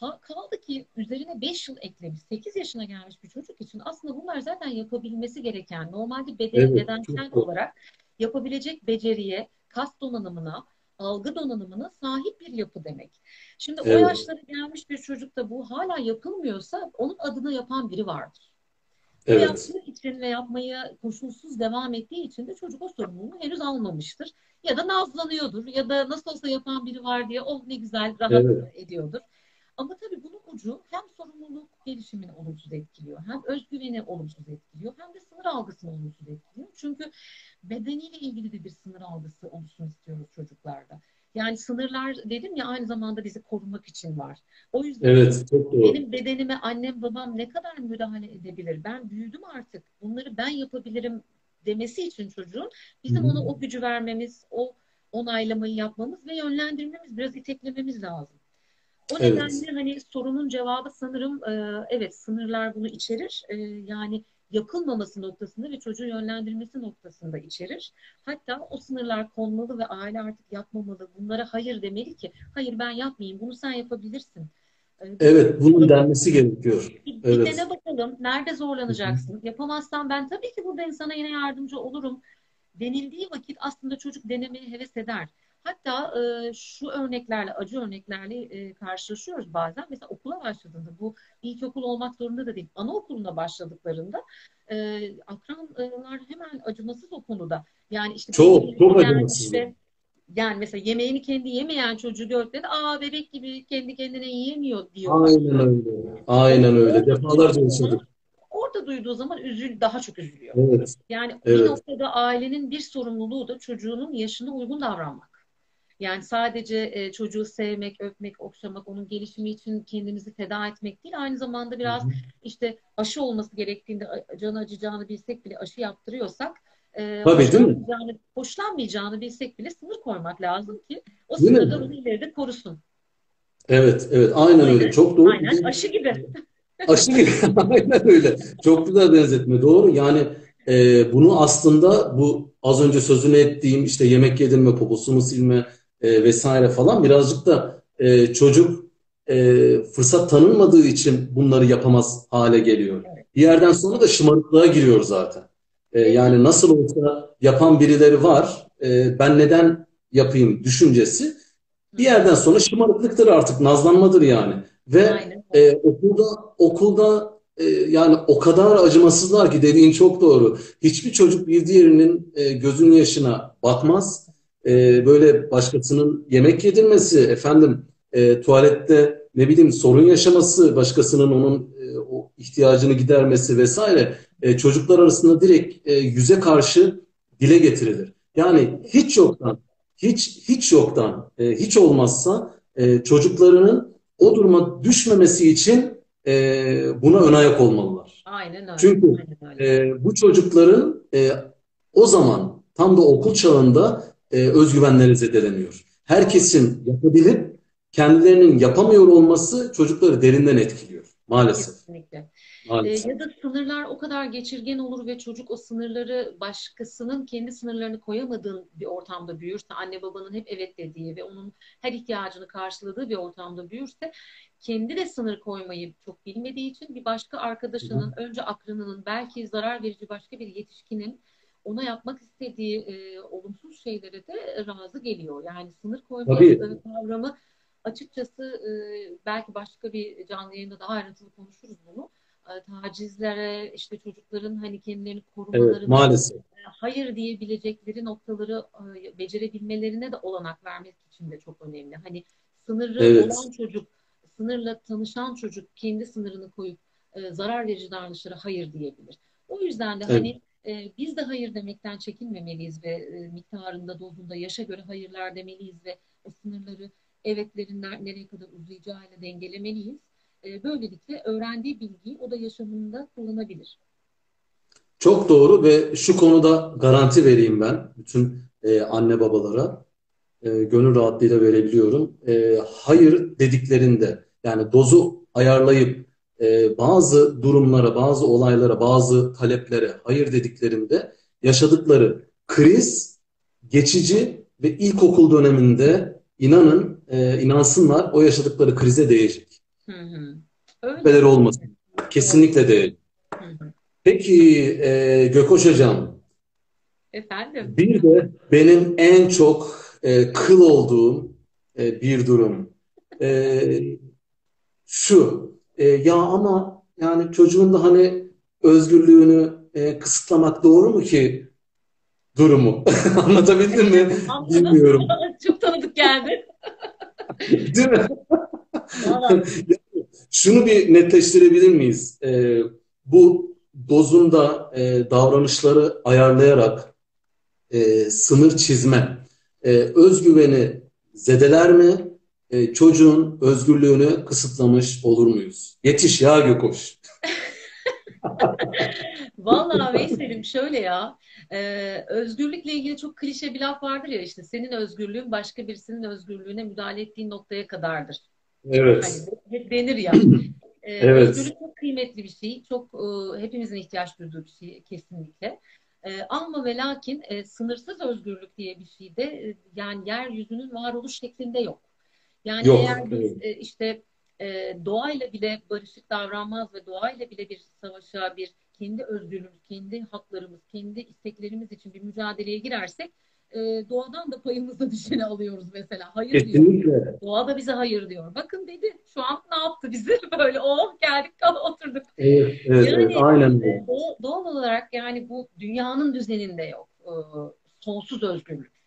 Ha, kaldı ki üzerine 5 yıl eklemiş 8 yaşına gelmiş bir çocuk için aslında bunlar zaten yapabilmesi gereken normalde beden, Evet, bedensel çok olarak yapabilecek beceriye, kas donanımına, algı donanımına sahip bir yapı demek. Şimdi o Evet. yaşlara gelmiş bir çocukta bu hala yapılmıyorsa onun adına yapan biri vardır. Ve Evet. yaptığı için ve yapmaya koşulsuz devam ettiği için de çocuk o sorumluluğu henüz almamıştır. Ya da nazlanıyordur ya da nasıl olsa yapan biri var diye oh ne güzel rahat Evet. ediyordur. Ama tabii bunun ucu hem sorumluluk gelişimini olumsuz etkiliyor, hem özgüveni olumsuz etkiliyor, hem de sınır algısını olumsuz etkiliyor. Çünkü bedeniyle ilgili de bir sınır algısı oluşsun istiyoruz çocuklarda. Yani sınırlar dedim ya aynı zamanda bizi korumak için var. O yüzden Evet, çok doğru. benim bedenime annem babam ne kadar müdahale edebilir? Ben büyüdüm artık. Bunları ben yapabilirim demesi için çocuğun bizim ona o gücü vermemiz, o onaylamayı yapmamız ve yönlendirmemiz, biraz iteklememiz lazım. O Evet. nedenle hani sorunun cevabı sanırım e, evet sınırlar bunu içerir. E, yani yapılmaması noktasında ve çocuğu yönlendirmesi noktasında içerir. Hatta o sınırlar konmalı ve aile artık yapmamalı. Bunlara hayır demeli ki hayır ben yapmayayım bunu sen yapabilirsin. Evet, bunun denmesi gerekiyor. Bir, bir Evet. dene bakalım. Nerede zorlanacaksın? Yapamazsan ben tabii ki burada sana yine yardımcı olurum. Denildiği vakit aslında çocuk denemeye heves eder. Hatta e, şu örneklerle, acı örneklerle e, karşılaşıyoruz bazen. Mesela okula başladığında, bu ilkokul olmak zorunda da değil, anaokuluna başladıklarında e, akranlar hemen acımasız o konuda. Yani işte Çok, çok acımasızlar. işte, yani mesela yemeğini kendi yemeyen çocuğu gördüklerinde aa bebek gibi kendi kendine yiyemiyor diyorlar. Aynen öyle. Aynen öyle. Defalarca yaşadık. orada duyduğu zaman üzül, daha çok üzülüyor. Evet, Yani bir evet. noktada ailenin bir sorumluluğu da çocuğunun yaşına uygun davranmak. Yani sadece e, çocuğu sevmek, öpmek, okşamak, onun gelişimi için kendimizi feda etmek değil. Aynı zamanda Hı biraz hı. işte aşı olması gerektiğinde canı acıyacağını bilsek bile aşı yaptırıyorsak e, Tabii değil mi? hoşlanmayacağını, hoşlanmayacağını bilsek bile sınır koymak lazım ki o Değil sınırlar mi? onu ileride korusun. Evet, evet. Aynen öyle. Aynen, Çok doğru. Aynen de aşı gibi. aşı gibi. Aynen öyle. Çok güzel benzetme. Doğru. Yani e, bunu aslında bu az önce sözünü ettiğim işte yemek yedirme, poposunu silme e, vesaire falan birazcık da e, çocuk e, fırsat tanınmadığı için bunları yapamaz hale geliyor. Bir yerden sonra da şımarıklığa giriyor zaten. E, yani nasıl olsa yapan birileri var. e, ben neden yapayım düşüncesi bir yerden sonra şımarıklıktır artık, nazlanmadır yani. Ve aynen e, okulda okulda e, yani o kadar acımasızlar ki dediğin çok doğru. Hiçbir çocuk bir diğerinin e, gözünün yaşına bakmaz. E, böyle başkasının yemek yedirmesi, efendim e, tuvalette ne bileyim sorun yaşaması, başkasının onun e, o ihtiyacını gidermesi vesaire e, çocuklar arasında direkt e, yüze karşı dile getirilir. Yani hiç yoktan, hiç hiç yoktan, e, hiç olmazsa e, çocuklarının o duruma düşmemesi için e, buna ön ayak olmalılar. aynen öyle. Çünkü Aynen öyle. e, bu çocukların e, o zaman tam da okul çağında e, özgüvenleri zedeleniyor. Herkesin yapabilip kendilerinin yapamıyor olması çocukları derinden etkiliyor. Maalesef. Kesinlikle. E, Maalesef. ya da sınırlar o kadar geçirgen olur ve çocuk o sınırları başkasının kendi sınırlarını koyamadığın bir ortamda büyürse, anne babanın hep evet dediği ve onun her ihtiyacını karşıladığı bir ortamda büyürse, kendi de sınır koymayı çok bilmediği için bir başka hı. arkadaşının, önce akranının, belki zarar verici başka bir yetişkinin ona yapmak istediği e, olumsuz şeylere de razı geliyor. Yani sınır koyma kavramı açıkçası e, belki başka bir canlı yayında daha ayrıntılı konuşuruz bunu e, tacizlere, işte çocukların hani kendilerini Evet, korumalarına, maalesef. e, hayır diyebilecekleri noktaları e, becerebilmelerine de olanak vermek için de çok önemli. Hani sınırı Evet. olan çocuk, sınırla tanışan çocuk kendi sınırını koyup e, zarar verici davranışlara hayır diyebilir. O yüzden de Evet. hani e, biz de hayır demekten çekinmemeliyiz ve e, miktarında, dozunda, yaşa göre hayırlar demeliyiz ve o sınırları evetlerin ner- nereye kadar uzayacağıyla dengelemeliyiz. E, böylelikle öğrendiği bilgiyi o da yaşamında kullanabilir. Çok doğru ve şu konuda garanti vereyim ben bütün e, anne babalara. Gönül rahatlığıyla verebiliyorum. Hayır dediklerinde yani dozu ayarlayıp e, bazı durumlara, bazı olaylara, bazı taleplere hayır dediklerinde yaşadıkları kriz geçici ve ilkokul döneminde inanın, e, inansınlar o yaşadıkları krize değecek. Hı hı. Öyle. Şüpheleri olmasın. Kesinlikle. Hı hı. Peki e, Gökoş Hocam, Efendim? bir de benim en çok e, kıl olduğum e, bir durum. E, şu, e, ya ama yani çocuğun da hani özgürlüğünü e, kısıtlamak doğru mu ki durumu? Anlatabildim mi? Anladım. Bilmiyorum. Çok tanıdık geldi. Değil mi? Şunu bir netleştirebilir miyiz? E, bu dozunda e, davranışları ayarlayarak e, sınır çizme, e, özgüveni zedeler mi? E, çocuğun özgürlüğünü kısıtlamış olur muyuz? Yetiş ya Gökoş. Valla Veysel'im şöyle ya. e, özgürlükle ilgili çok klişe bir laf vardır ya işte senin özgürlüğün başka birisinin özgürlüğüne müdahale ettiğin noktaya kadardır. Hani Evet, hep denir ya. E, evet, özgürlük çok kıymetli bir şey. Çok e, hepimizin ihtiyaç duyduğu bir şey kesinlikle. E, ama ve lakin e, sınırsız özgürlük diye bir şey de e, yani yeryüzünün varoluş şeklinde yok. Yani yok. eğer biz e, işte e, doğayla bile barışık davranmaz ve doğayla bile bir savaşa, bir kendi özgürlüğümüz, kendi haklarımız, kendi isteklerimiz için bir mücadeleye girersek e, doğadan da payımızda düşeni alıyoruz mesela. Hayır Kesinlikle. diyor. Doğa da bize hayır diyor. Bakın dedi şu an ne yaptı bizi? Böyle oh geldik oturduk. Evet, evet, Yani, evet, aynen. E, doğal olarak yani bu dünyanın düzeninde yok. E, sonsuz özgürlük.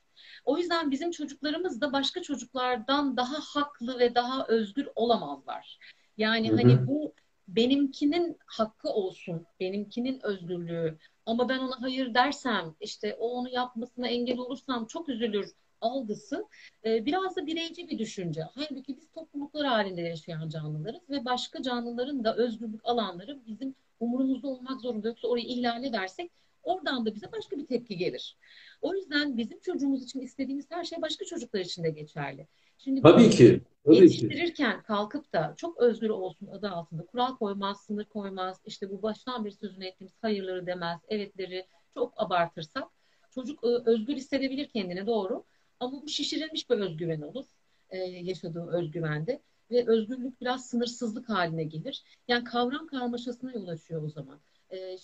O yüzden bizim çocuklarımız da başka çocuklardan daha haklı ve daha özgür olamazlar. Yani Hı hı. hani bu benimkinin hakkı olsun, benimkinin özgürlüğü. Ama ben ona hayır dersem, işte o onu yapmasına engel olursam çok üzülür algısı e, biraz da bireyci bir düşünce. Halbuki biz topluluklar halinde yaşayan canlılarız ve başka canlıların da özgürlük alanları bizim umurumuzda olmak zorunda. Yoksa orayı ihlal edersek oradan da bize başka bir tepki gelir. O yüzden bizim çocuğumuz için istediğimiz her şey başka çocuklar için de geçerli. Şimdi Tabii ki. Tabii ki. yetiştirirken kalkıp da çok özgür olsun adı altında kural koymaz, sınır koymaz, işte bu baştan beri sözünü ettiğimiz hayırları demez, evetleri çok abartırsak çocuk e, özgür hissedebilir kendine doğru ama bu şişirilmiş bir özgüven olur e, yaşadığı özgüvende ve özgürlük biraz sınırsızlık haline gelir. Yani kavram karmaşasına yol açıyor o zaman.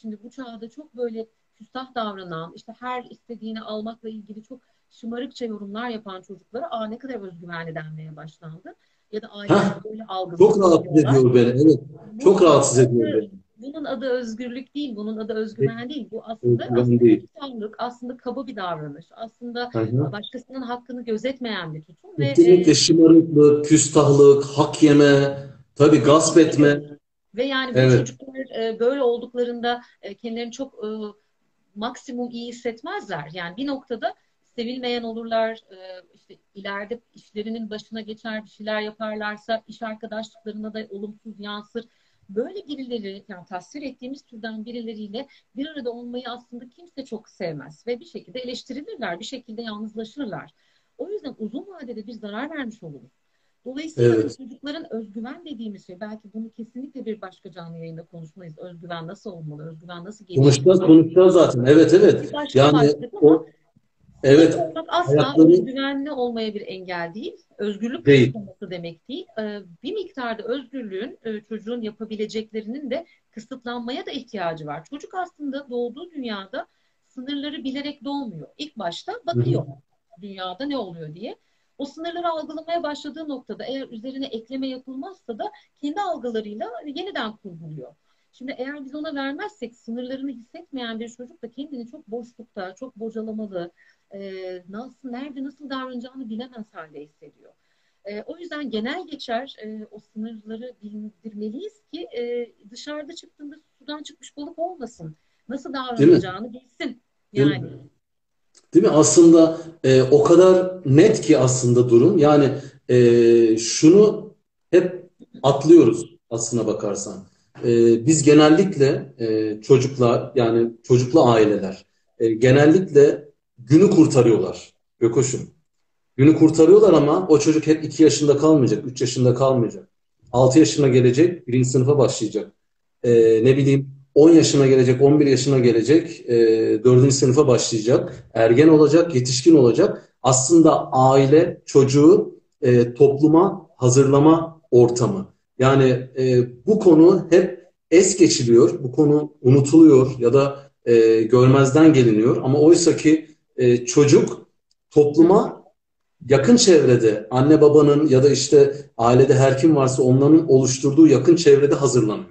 Şimdi bu çağda çok böyle küstah davranan, işte her istediğini almakla ilgili çok şımarıkça yorumlar yapan çocuklara aa ne kadar özgüvenli denmeye başlandı. Ya da aileler böyle Çok rahatsız ediyor beni. Evet. Çok rahatsız ediyor beni. Bunun adı özgürlük değil, bunun adı özgüven değil. Bu aslında, Özgüven aslında kaba bir davranış. Aslında hı. başkasının hakkını gözetmeyen bir tutum ve Kesinlikle e, şımarıklık, küstahlık, hak yeme, tabii gasp etme. ve yani bu Evet. çocuklar e, böyle olduklarında e, kendilerini çok e, maksimum iyi hissetmezler. Yani bir noktada sevilmeyen olurlar, e, ileride işlerinin başına geçer bir şeyler yaparlarsa iş arkadaşlıklarına da olumsuz yansır. Böyle birileri, yani tasvir ettiğimiz türden birileriyle bir arada olmayı aslında kimse çok sevmez ve bir şekilde eleştirilirler, bir şekilde yalnızlaşırlar. O yüzden uzun vadede bir zarar vermiş oluruz. Dolayısıyla Evet. çocukların özgüven dediğimiz şey, belki bunu kesinlikle bir başka canlı yayında konuşmayız. Özgüven nasıl olmalı, özgüven nasıl Konuşacağız, geliştirilir? konuşacağız zaten. Evet, evet. başka Yani o evet olmak asla hayatları özgüvenli olmaya bir engel değil. Özgürlük değil. kısıtlaması demek değil. Ee, Bir miktarda özgürlüğün e, çocuğun yapabileceklerinin de kısıtlanmaya da ihtiyacı var. Çocuk aslında doğduğu dünyada sınırları bilerek doğmuyor. İlk başta bakıyor dünyada ne oluyor diye. O sınırları algılamaya başladığı noktada eğer üzerine ekleme yapılmazsa da kendi algılarıyla yeniden kurguluyor. Şimdi eğer biz ona vermezsek sınırlarını hissetmeyen bir çocuk da kendini çok boşlukta, çok bocalamalı, e, nasıl, nerede nasıl davranacağını bilemez halde hissediyor. E, o yüzden genel geçer e, o sınırları bildirmeliyiz ki e, dışarıda çıktığında sudan çıkmış balık olmasın. Nasıl davranacağını bilsin. Yani Değil mi? Aslında e, o kadar net ki aslında durum. Yani e, şunu hep atlıyoruz aslına bakarsan. E, biz genellikle e, çocuklar yani çocuklu aileler e, genellikle günü kurtarıyorlar. Gökoş'um. Günü kurtarıyorlar ama o çocuk hep 2 yaşında kalmayacak, 3 yaşında kalmayacak. 6 yaşına gelecek, birinci sınıfa başlayacak. E, ne bileyim 10 yaşına gelecek, 11 yaşına gelecek, e, 4. sınıfa başlayacak, ergen olacak, yetişkin olacak. Aslında aile çocuğu e, topluma hazırlama ortamı. Yani e, bu konu hep es geçiliyor, bu konu unutuluyor ya da e, görmezden geliniyor. Ama oysa ki e, çocuk topluma yakın çevrede anne babanın ya da işte ailede her kim varsa onların oluşturduğu yakın çevrede hazırlanıyor.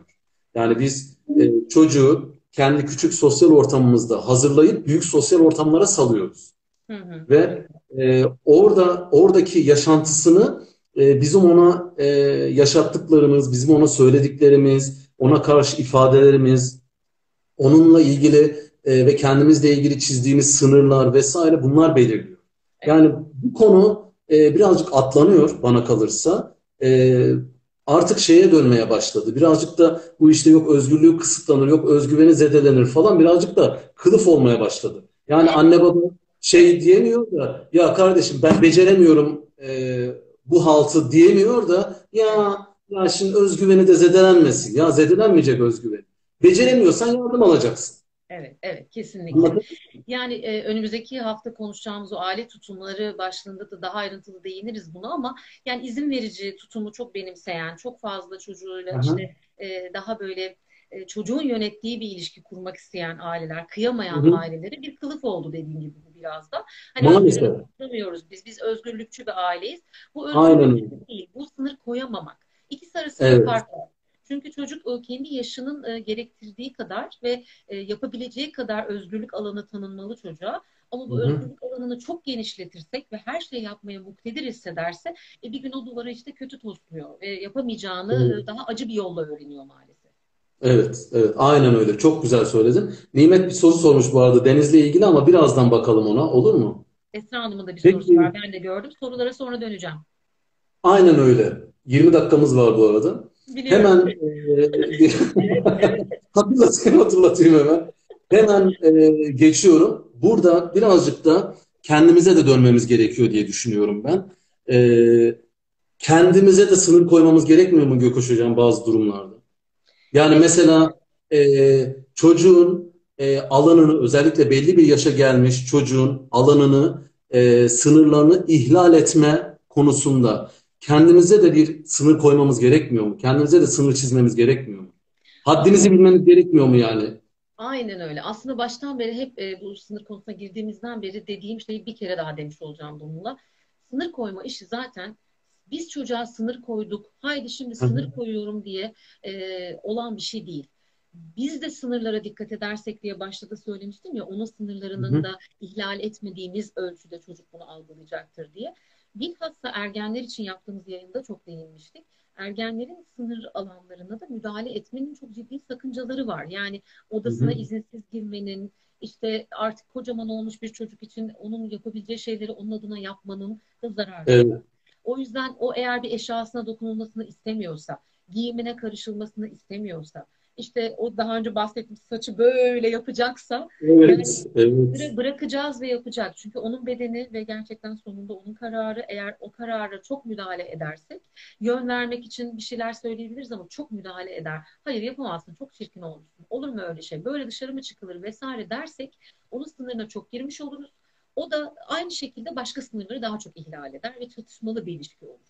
Yani biz e, çocuğu kendi küçük sosyal ortamımızda hazırlayıp büyük sosyal ortamlara salıyoruz. hı hı. Ve e, orada oradaki yaşantısını e, bizim ona e, yaşattıklarımız, bizim ona söylediklerimiz, ona karşı ifadelerimiz, onunla ilgili e, ve kendimizle ilgili çizdiğimiz sınırlar vesaire bunlar belirliyor. Yani bu konu e, birazcık atlanıyor bana kalırsa. E, artık şeye dönmeye başladı. Birazcık da bu işte yok özgürlüğü kısıtlanır, yok özgüveni zedelenir falan birazcık da kılıf olmaya başladı. Yani anne baba şey diyemiyor da ya kardeşim ben beceremiyorum e, bu haltı diyemiyor da ya ya şimdi özgüveni de zedelenmesin. Ya zedelenmeyecek özgüven. Beceremiyorsan yardım alacaksın. Evet, evet kesinlikle. Yani e, önümüzdeki hafta konuşacağımız o aile tutumları başlığında da daha ayrıntılı değiniriz buna ama yani izin verici tutumu çok benimseyen, çok fazla çocuğuyla Aha. işte e, daha böyle e, çocuğun yönettiği bir ilişki kurmak isteyen aileler, kıyamayan Hı hı. aileleri bir kılıf oldu dediğim gibi bu biraz da. Hani özgürlük biz, biz özgürlükçü bir aileyiz. Bu Aynen özgürlük değil, bu sınır koyamamak. İkisi arasında Evet. fark var. Çünkü çocuk kendi yaşının e, gerektirdiği kadar ve e, yapabileceği kadar özgürlük alanı tanınmalı çocuğa. Ama Hı bu hı. özgürlük alanını çok genişletirsek ve her şeyi yapmaya muktedir hissederse e, bir gün o duvarı işte kötü tosluyor ve yapamayacağını Evet. e, daha acı bir yolla öğreniyor maalesef. Evet, evet, aynen öyle. Çok güzel söyledin. Nimet bir soru sormuş bu arada Deniz'le ilgili ama birazdan bakalım ona, olur mu? Esra Hanım'ın da bir sorusu Peki, var. Ben de gördüm. Sorulara sonra döneceğim. aynen öyle. 20 dakikamız var bu arada. Biliyorum. Hemen e, hatırlatayım, hatırlatayım hemen. Hemen e, geçiyorum. Burada birazcık da kendimize de dönmemiz gerekiyor diye düşünüyorum ben. E, kendimize de sınır koymamız gerekmiyor mu Göküş Hocam bazı durumlarda? Yani mesela e, çocuğun e, alanını özellikle belli bir yaşa gelmiş çocuğun alanını e, sınırlarını ihlal etme konusunda kendimize de bir sınır koymamız gerekmiyor mu? Kendimize de sınır çizmemiz gerekmiyor mu? Haddinizi bilmeniz gerekmiyor mu yani? Aynen öyle. Aslında baştan beri hep e, bu sınır konusuna girdiğimizden beri dediğim şeyi bir kere daha demiş olacağım bununla. Sınır koyma işi zaten biz çocuğa sınır koyduk, haydi şimdi Hı hı, sınır koyuyorum diye e, olan bir şey değil. Biz de sınırlara dikkat edersek diye başta da söylemiştim ya, onun hı sınırlarının hı. da ihlal etmediğimiz ölçüde çocuk bunu algılayacaktır diye. Bilhassa ergenler için yaptığımız yayında çok değinmiştik. Ergenlerin sınır alanlarına da müdahale etmenin çok ciddi sakıncaları var. Yani Hı odasına hı. izinsiz girmenin, işte artık kocaman olmuş bir çocuk için onun yapabileceği şeyleri onun adına yapmanın da zararları var. Evet, O yüzden o eğer bir eşyasına dokunulmasını istemiyorsa, giyimine karışılmasını istemiyorsa, işte o daha önce bahsettiğim saçı böyle yapacaksa yani evet, evet, Bıra- bırakacağız ve yapacak. Çünkü onun bedeni ve gerçekten sonunda onun kararı. Eğer o karara çok müdahale edersek, yön vermek için bir şeyler söyleyebiliriz ama çok müdahale eder. Hayır yapamazsın, çok çirkin olmuşsun. Olur mu öyle şey? Böyle dışarı mı çıkılır vesaire dersek, onun sınırına çok girmiş oluruz. O da aynı şekilde başka sınırları daha çok ihlal eder ve çatışmalı bir ilişki olur.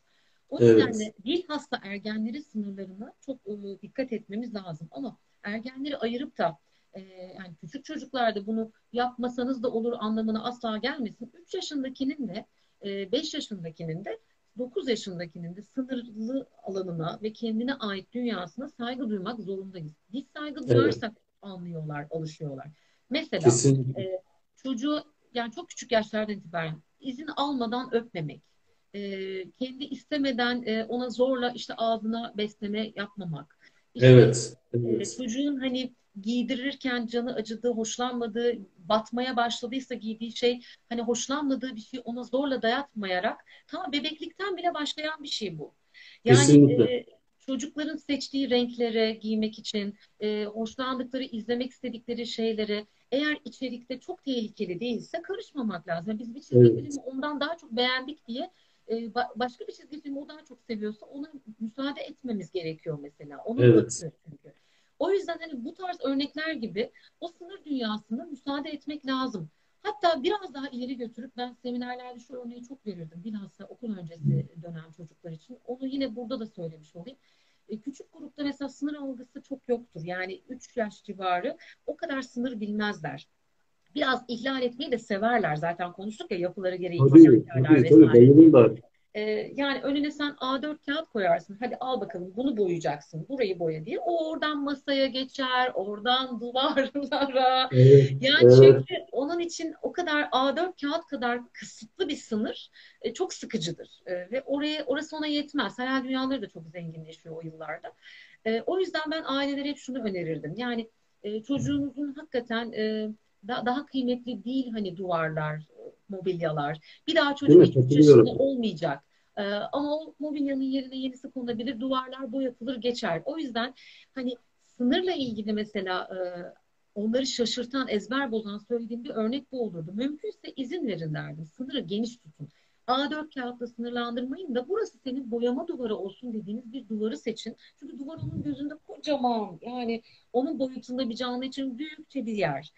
O evet, nedenle bilhassa ergenlerin sınırlarına çok e, dikkat etmemiz lazım. Ama ergenleri ayırıp da e, yani küçük çocuklarda bunu yapmasanız da olur anlamına asla gelmesin. 3 yaşındakinin de e, 5 yaşındakinin de 9 yaşındakinin de sınırlı alanına ve kendine ait dünyasına saygı duymak zorundayız. Biz saygı evet. duyarsak anlıyorlar, alışıyorlar. Mesela Kesinlikle. e, çocuğu yani çok küçük yaşlardan itibaren izin almadan öpmemek, e, kendi istemeden e, ona zorla işte ağzına besleme yapmamak, işte Evet, e, evet, çocuğun hani giydirirken canı acıdığı, hoşlanmadığı, batmaya başladıysa giydiği şey hani hoşlanmadığı bir şey ona zorla dayatmayarak ta bebeklikten bile başlayan bir şey bu. Yani kesinlikle. e, çocukların seçtiği renklere giymek için, e, hoşlandıkları, izlemek istedikleri şeylere eğer içerikte çok tehlikeli değilse karışmamak lazım. Biz bir çizgi Evet, filmi ondan daha çok beğendik diye e, ba- başka bir çizgi filmi o daha çok seviyorsa ona müsaade etmemiz gerekiyor mesela. Onun evet, çünkü. O yüzden hani bu tarz örnekler gibi o sınır dünyasına müsaade etmek lazım. Hatta biraz daha ileri götürüp ben seminerlerde şu örneği çok verirdim. Bilhassa okul öncesi dönem çocuklar için. Onu yine burada da söylemiş olayım. E, Küçük grupta mesela sınır algısı çok yoktur. Yani 3 yaş civarı o kadar sınır bilmezler. Biraz ihlal etmeyi de severler. Zaten konuştuk ya yapıları gereği tabii, tabii, tabii, bayılırlar. Ee, yani önüne sen A4 kağıt koyarsın. Hadi al bakalım bunu boyayacaksın. Burayı boya diye. O oradan masaya geçer. Oradan duvarlara. Evet, Yani evet, çünkü onun için o kadar A4 kağıt kadar kısıtlı bir sınır e, çok sıkıcıdır. E, ve oraya orası ona yetmez. Hayal dünyaları da çok zenginleşiyor o yıllarda. E, o yüzden ben ailelere hep şunu önerirdim. Yani e, çocuğunuzun hakikaten e, da- daha kıymetli değil hani duvarlar, mobilyalar. Bir daha çocuk mi? 2-3 yaşında Katılıyorum. olmayacak. Ee, ama o mobilyanın yerine yenisi konabilir, duvarlar boyatılır geçer. O yüzden hani sınırla ilgili mesela e, onları şaşırtan, ezber bozan söylediğim bir örnek bu olurdu. Mümkünse izin verin derdim. Sınırı geniş tutun. A4 kağıtla sınırlandırmayın da burası senin boyama duvarı olsun dediğiniz bir duvarı seçin. Çünkü duvar onun gözünde kocaman yani onun boyutunda bir canlı için büyükçe bir yer.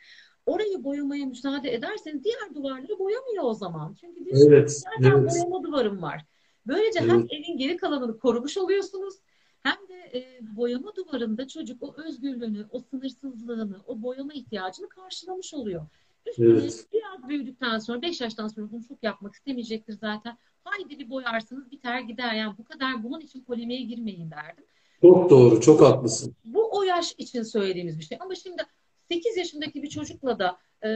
Orayı boyamaya müsaade ederseniz diğer duvarları boyamıyor o zaman. Çünkü diyorsunuz Evet, zaten evet, boyama duvarım var. Böylece hem evet, evin geri kalanını korumuş oluyorsunuz hem de e, boyama duvarında çocuk o özgürlüğünü, o sınırsızlığını, o boyama ihtiyacını karşılamış oluyor. Üstüne evet. biraz büyüdükten sonra, 5 yaştan sonra bunu çok yapmak istemeyecektir zaten. Haydi bir boyarsınız biter gider. Yani bu kadar bunun için polemiğe girmeyin derdim. Çok doğru, çok haklısın. Bu o yaş için söylediğimiz bir şey. Ama şimdi 8 yaşındaki bir çocukla da e,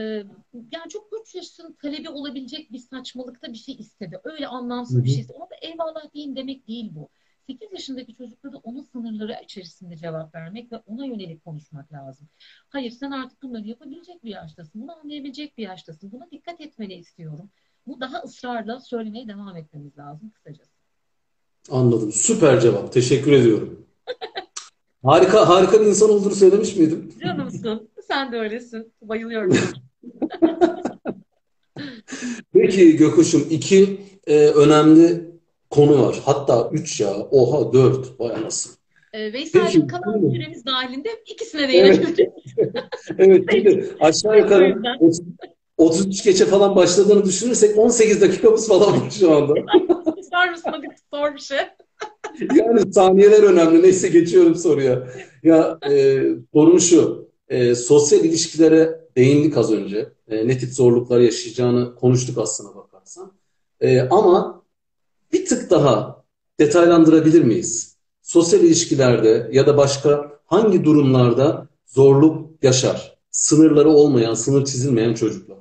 yani çok 3 yaşın talebi olabilecek bir saçmalıkta bir şey istedi. Öyle anlamsız bir şey istedi. Ona da eyvallah deyin demek değil bu. 8 yaşındaki çocukla da onun sınırları içerisinde cevap vermek ve ona yönelik konuşmak lazım. Hayır sen artık bunları yapabilecek bir yaştasın. Bunu anlayabilecek bir yaştasın. Buna dikkat etmeni istiyorum. Bu daha ısrarla söylemeye devam etmemiz lazım kısacası. Anladım. Süper cevap. Teşekkür ediyorum. Harika, harika bir insan olduğunu söylemiş miydim? Canımsın. Sen de öylesin. Bayılıyorum. Peki Gökuş'um iki e, önemli konu var. Hatta üç ya. Oha dört. Vay anasını. Ee, Veysel'cim Peki, kalan süremiz dahilinde ikisine de Evet, evet. Şimdi aşağı yukarı yüzden 30 33 geçe falan başladığını düşünürsek 18 dakikamız falan var şu anda. sor musun? Hadi sor bir şey. Yani saniyeler önemli. Neyse geçiyorum soruya. Ya e, sorun şu. E, sosyal ilişkilere değindik az önce. E, ne tip zorluklar yaşayacağını konuştuk aslına bakarsan. E, ama bir tık daha detaylandırabilir miyiz? Sosyal ilişkilerde ya da başka hangi durumlarda zorluk yaşar? Sınırları olmayan, sınır çizilmeyen çocuklar.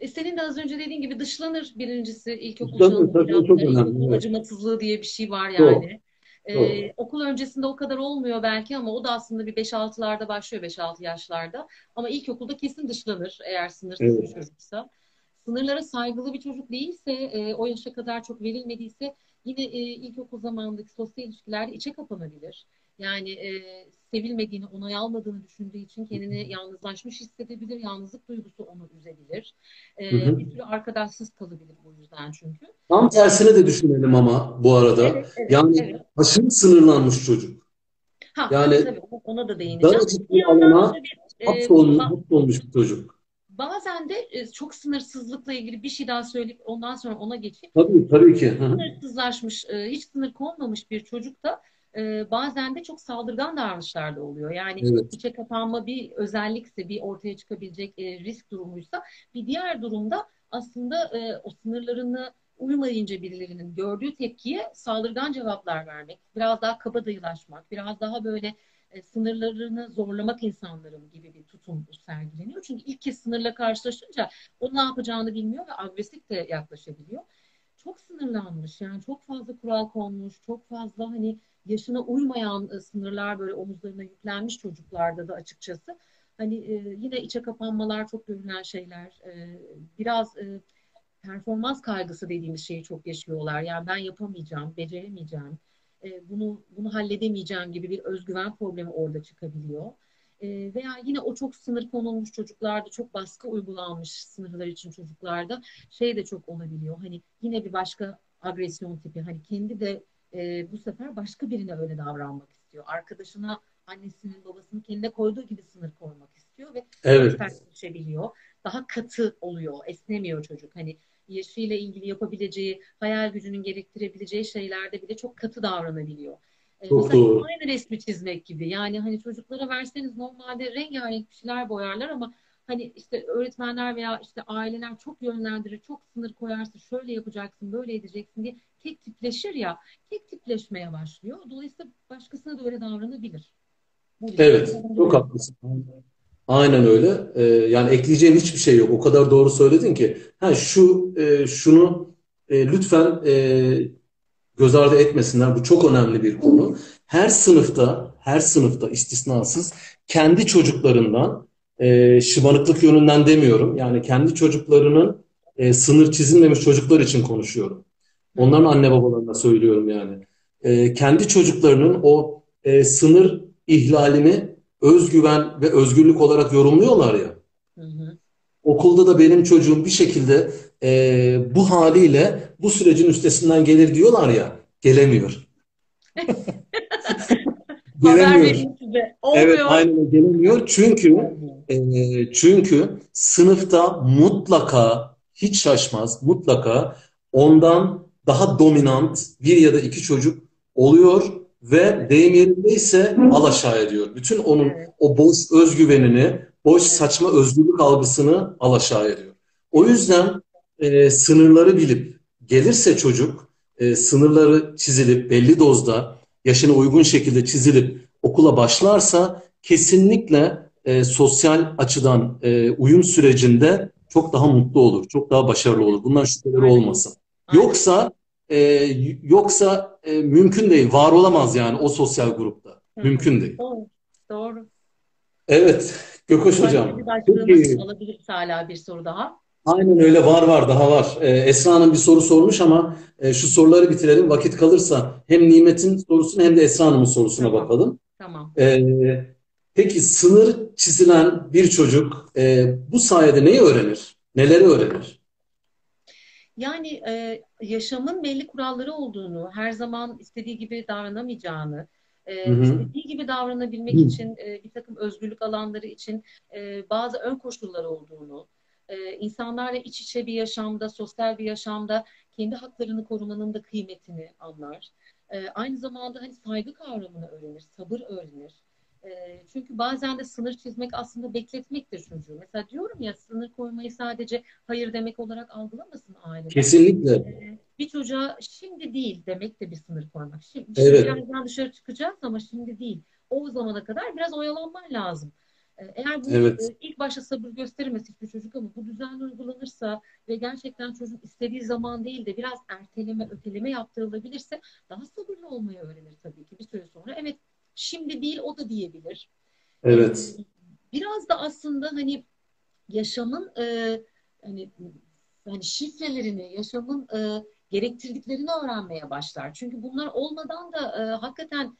E, senin de az önce dediğin gibi dışlanır birincisi ilkokul çağında çok önemli. acımasızlığı diye bir şey var yani. doğru. E, okul öncesinde o kadar olmuyor belki ama o da aslında bir 5-6'larda başlıyor 5-6 yaşlarda. Ama ilkokulda kesin dışlanır eğer sınırsız bir Evet. çocuksa. Sınırlara saygılı bir çocuk değilse, e, o yaşa kadar çok verilmediyse yine e, ilkokul zamanındaki sosyal ilişkilerde içe kapanabilir. Yani e, sevilmediğini, onay almadığını düşündüğü için kendini yalnızlaşmış hissedebilir, yalnızlık duygusu onu üzebilir. Hı E, hı. bir sürü arkadaşsız kalabilir bu yüzden çünkü. Tam tersine de düşünelim ama bu arada. evet, evet, Yani evet. aşırı sınırlanmış çocuk. Ha, Yani tabii ona da değineceğim. bir yandan alana e, hapsolmuş, bir çocuk. bazen de e, çok sınırsızlıkla ilgili bir şey daha söyleyip ondan sonra ona geçeyim. Tabii, tabii ki. Hı hı. sınırsızlaşmış, e, hiç sınır konmamış bir çocuk da e, bazen de çok saldırgan davranışlar da oluyor. Yani Evet. içe kapanma bir özellikse, bir ortaya çıkabilecek e, risk durumuysa bir diğer durumda aslında e, o sınırlarını uymayınca birilerinin gördüğü tepkiye saldırgan cevaplar vermek, biraz daha kabadayılaşmak, biraz daha böyle e, sınırlarını zorlamak insanların gibi bir tutum sergileniyor. Çünkü ilk kez sınırla karşılaşınca o ne yapacağını bilmiyor ve agresif de yaklaşabiliyor çok sınırlanmış yani çok fazla kural konmuş, çok fazla hani yaşına uymayan e, sınırlar böyle omuzlarına yüklenmiş çocuklarda da açıkçası. Hani e, yine içe kapanmalar çok görülen şeyler. E, biraz performans kaygısı dediğimiz şeyi çok yaşıyorlar. Yani ben yapamayacağım, beceremeyeceğim, bunu bunu halledemeyeceğim gibi bir özgüven problemi orada çıkabiliyor. Veya yine o çok sınır konulmuş çocuklarda, çok baskı uygulanmış sınırlar için çocuklarda şey de çok olabiliyor. Hani yine bir başka agresyon tipi. Hani kendi de e, bu sefer başka birine öyle davranmak istiyor. Arkadaşına annesinin babasının kendine koyduğu gibi sınır koymak istiyor ve Evet. sertleşebiliyor. Daha katı oluyor, esnemiyor çocuk. Hani yaşıyla ilgili yapabileceği, hayal gücünün gerektirebileceği şeylerde bile çok katı davranabiliyor. E, Çok mesela doğru. aynı resmi çizmek gibi. Yani hani çocuklara verseniz normalde rengarenk bir şeyler boyarlar ama hani işte öğretmenler veya işte aileler çok yönlendirir, çok sınır koyarsa şöyle yapacaksın, böyle edeceksin diye tek tipleşir ya, tek tipleşmeye başlıyor. Dolayısıyla başkasına da öyle davranabilir. Bu Evet. Çok barındırıyor. haklısın. Aynen öyle. Ee, yani ekleyeceğim hiçbir şey yok. O kadar doğru söyledin ki. Ha şu e, şunu e, lütfen e, göz ardı etmesinler. Bu çok önemli bir konu. Her sınıfta, her sınıfta istisnasız kendi çocuklarından e, şımarıklık yönünden demiyorum. Yani kendi çocuklarının e, sınır çizilmemiş çocuklar için konuşuyorum. Onların anne babalarına söylüyorum yani. E, kendi çocuklarının o e, sınır ihlalini özgüven ve özgürlük olarak yorumluyorlar ya. Hı hı. okulda da benim çocuğum bir şekilde e, bu haliyle bu sürecin üstesinden gelir diyorlar ya, gelemiyor. gelemiyor. Evet, aynen gelemiyor. Çünkü e, çünkü sınıfta mutlaka hiç şaşmaz, mutlaka ondan daha dominant bir ya da iki çocuk oluyor ve deyim yerindeyse alaşağı ediyor. Bütün onun o boş özgüvenini, boş saçma özgürlük algısını alaşağı ediyor. O yüzden e, sınırları bilip gelirse çocuk e, sınırları çizilip belli dozda yaşına uygun şekilde çizilip okula başlarsa kesinlikle e, sosyal açıdan e, uyum sürecinde çok daha mutlu olur, çok daha başarılı olur. Bundan şüpheleri olmasın. Yoksa e, yoksa e, mümkün değil, var olamaz yani o sosyal grupta. Hı. Mümkün değil. Doğru. Doğru. Evet, Gökoş Hocam. Peki. Alabiliriz hala bir soru daha. Aynen öyle var var daha var. Ee, Esra Hanım bir soru sormuş ama e, şu soruları bitirelim. Vakit kalırsa hem Nimet'in sorusuna hem de Esra Hanım'ın sorusuna tamam. bakalım. Tamam. Ee, peki sınır çizilen bir çocuk e, bu sayede neyi öğrenir? Neleri öğrenir? Yani e, yaşamın belli kuralları olduğunu, her zaman istediği gibi davranamayacağını, e, istediği gibi davranabilmek Hı. için e, bir takım özgürlük alanları için e, bazı ön koşullar olduğunu, e, insanlarla iç içe bir yaşamda, sosyal bir yaşamda kendi haklarını korumanın da kıymetini anlar. E, aynı zamanda hani saygı kavramını öğrenir, sabır öğrenir. E, çünkü bazen de sınır çizmek aslında bekletmektir çocuğu. Mesela diyorum ya sınır koymayı sadece hayır demek olarak algılamasın aile. Kesinlikle. E, bir çocuğa şimdi değil demek de bir sınır koymak. Şimdi, evet. şimdi birazdan dışarı çıkacağız ama şimdi değil. O zamana kadar biraz oyalanman lazım. Eğer bu evet. ilk başta sabır gösteremez hiçbir çocuk ama bu düzenli uygulanırsa ve gerçekten çocuk istediği zaman değil de biraz erteleme, öteleme yaptırılabilirse daha sabırlı olmayı öğrenir tabii ki bir süre sonra. Evet şimdi değil o da diyebilir. Evet. Biraz da aslında hani yaşamın e, hani hani şifrelerini, yaşamın e, gerektirdiklerini öğrenmeye başlar. Çünkü bunlar olmadan da e, hakikaten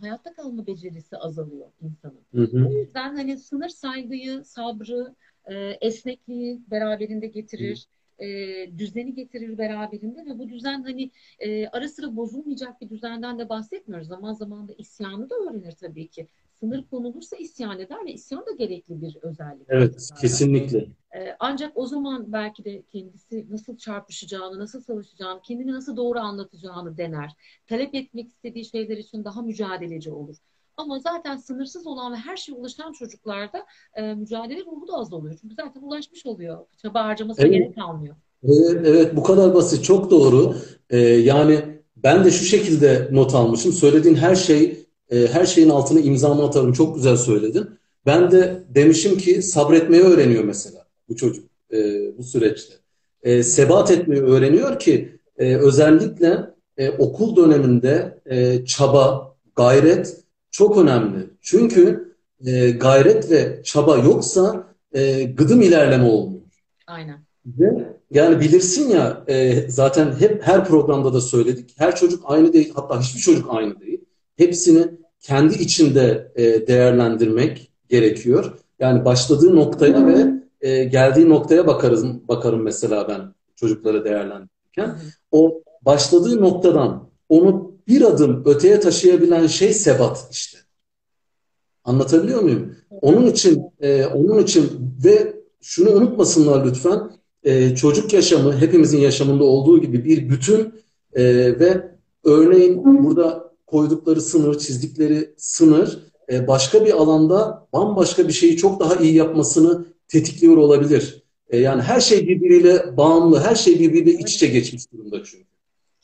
hayatta kalma becerisi azalıyor insanın. Hı hı. O yüzden hani sınır saygıyı, sabrı, e, esnekliği beraberinde getirir. E, düzeni getirir beraberinde ve bu düzen hani e, ara sıra bozulmayacak bir düzenden de bahsetmiyoruz. Zaman zaman da isyanı da öğrenir tabii ki sınır konulursa isyan eder ve isyan da gerekli bir özellik. Evet, aslında. kesinlikle. Ee, ancak o zaman belki de kendisi nasıl çarpışacağını, nasıl savaşacağını, kendini nasıl doğru anlatacağını dener. Talep etmek istediği şeyler için daha mücadeleci olur. Ama zaten sınırsız olan ve her şeye ulaşan çocuklarda e, mücadele ruhu da az oluyor. Çünkü zaten ulaşmış oluyor. Çaba harcaması evet. gerek kalmıyor. Evet, evet bu kadar basit. Çok doğru. Ee, yani ben de şu şekilde not almışım. Söylediğin her şey e, her şeyin altına imzamı atarım. Çok güzel söyledin. Ben de demişim ki sabretmeyi öğreniyor mesela bu çocuk e, bu süreçte. E, sebat etmeyi öğreniyor ki e, özellikle e, okul döneminde e, çaba, gayret çok önemli. Çünkü e, gayret ve çaba yoksa e, gıdım ilerleme olmuyor. Aynen. Ve yani bilirsin ya e, zaten hep her programda da söyledik. Her çocuk aynı değil. Hatta hiçbir çocuk aynı değil. Hepsini kendi içinde e, değerlendirmek gerekiyor. Yani başladığı noktaya ve e, geldiği noktaya bakarız, bakarım mesela ben çocukları değerlendirirken. O başladığı noktadan onu bir adım öteye taşıyabilen şey sebat işte. Anlatabiliyor muyum? Onun için e, onun için ve şunu unutmasınlar lütfen. E, çocuk yaşamı hepimizin yaşamında olduğu gibi bir bütün e, ve örneğin burada koydukları sınır, çizdikleri sınır e, başka bir alanda bambaşka bir şeyi çok daha iyi yapmasını tetikliyor olabilir. E, yani her şey birbiriyle bağımlı, her şey birbiriyle iç içe geçmiş durumda çünkü.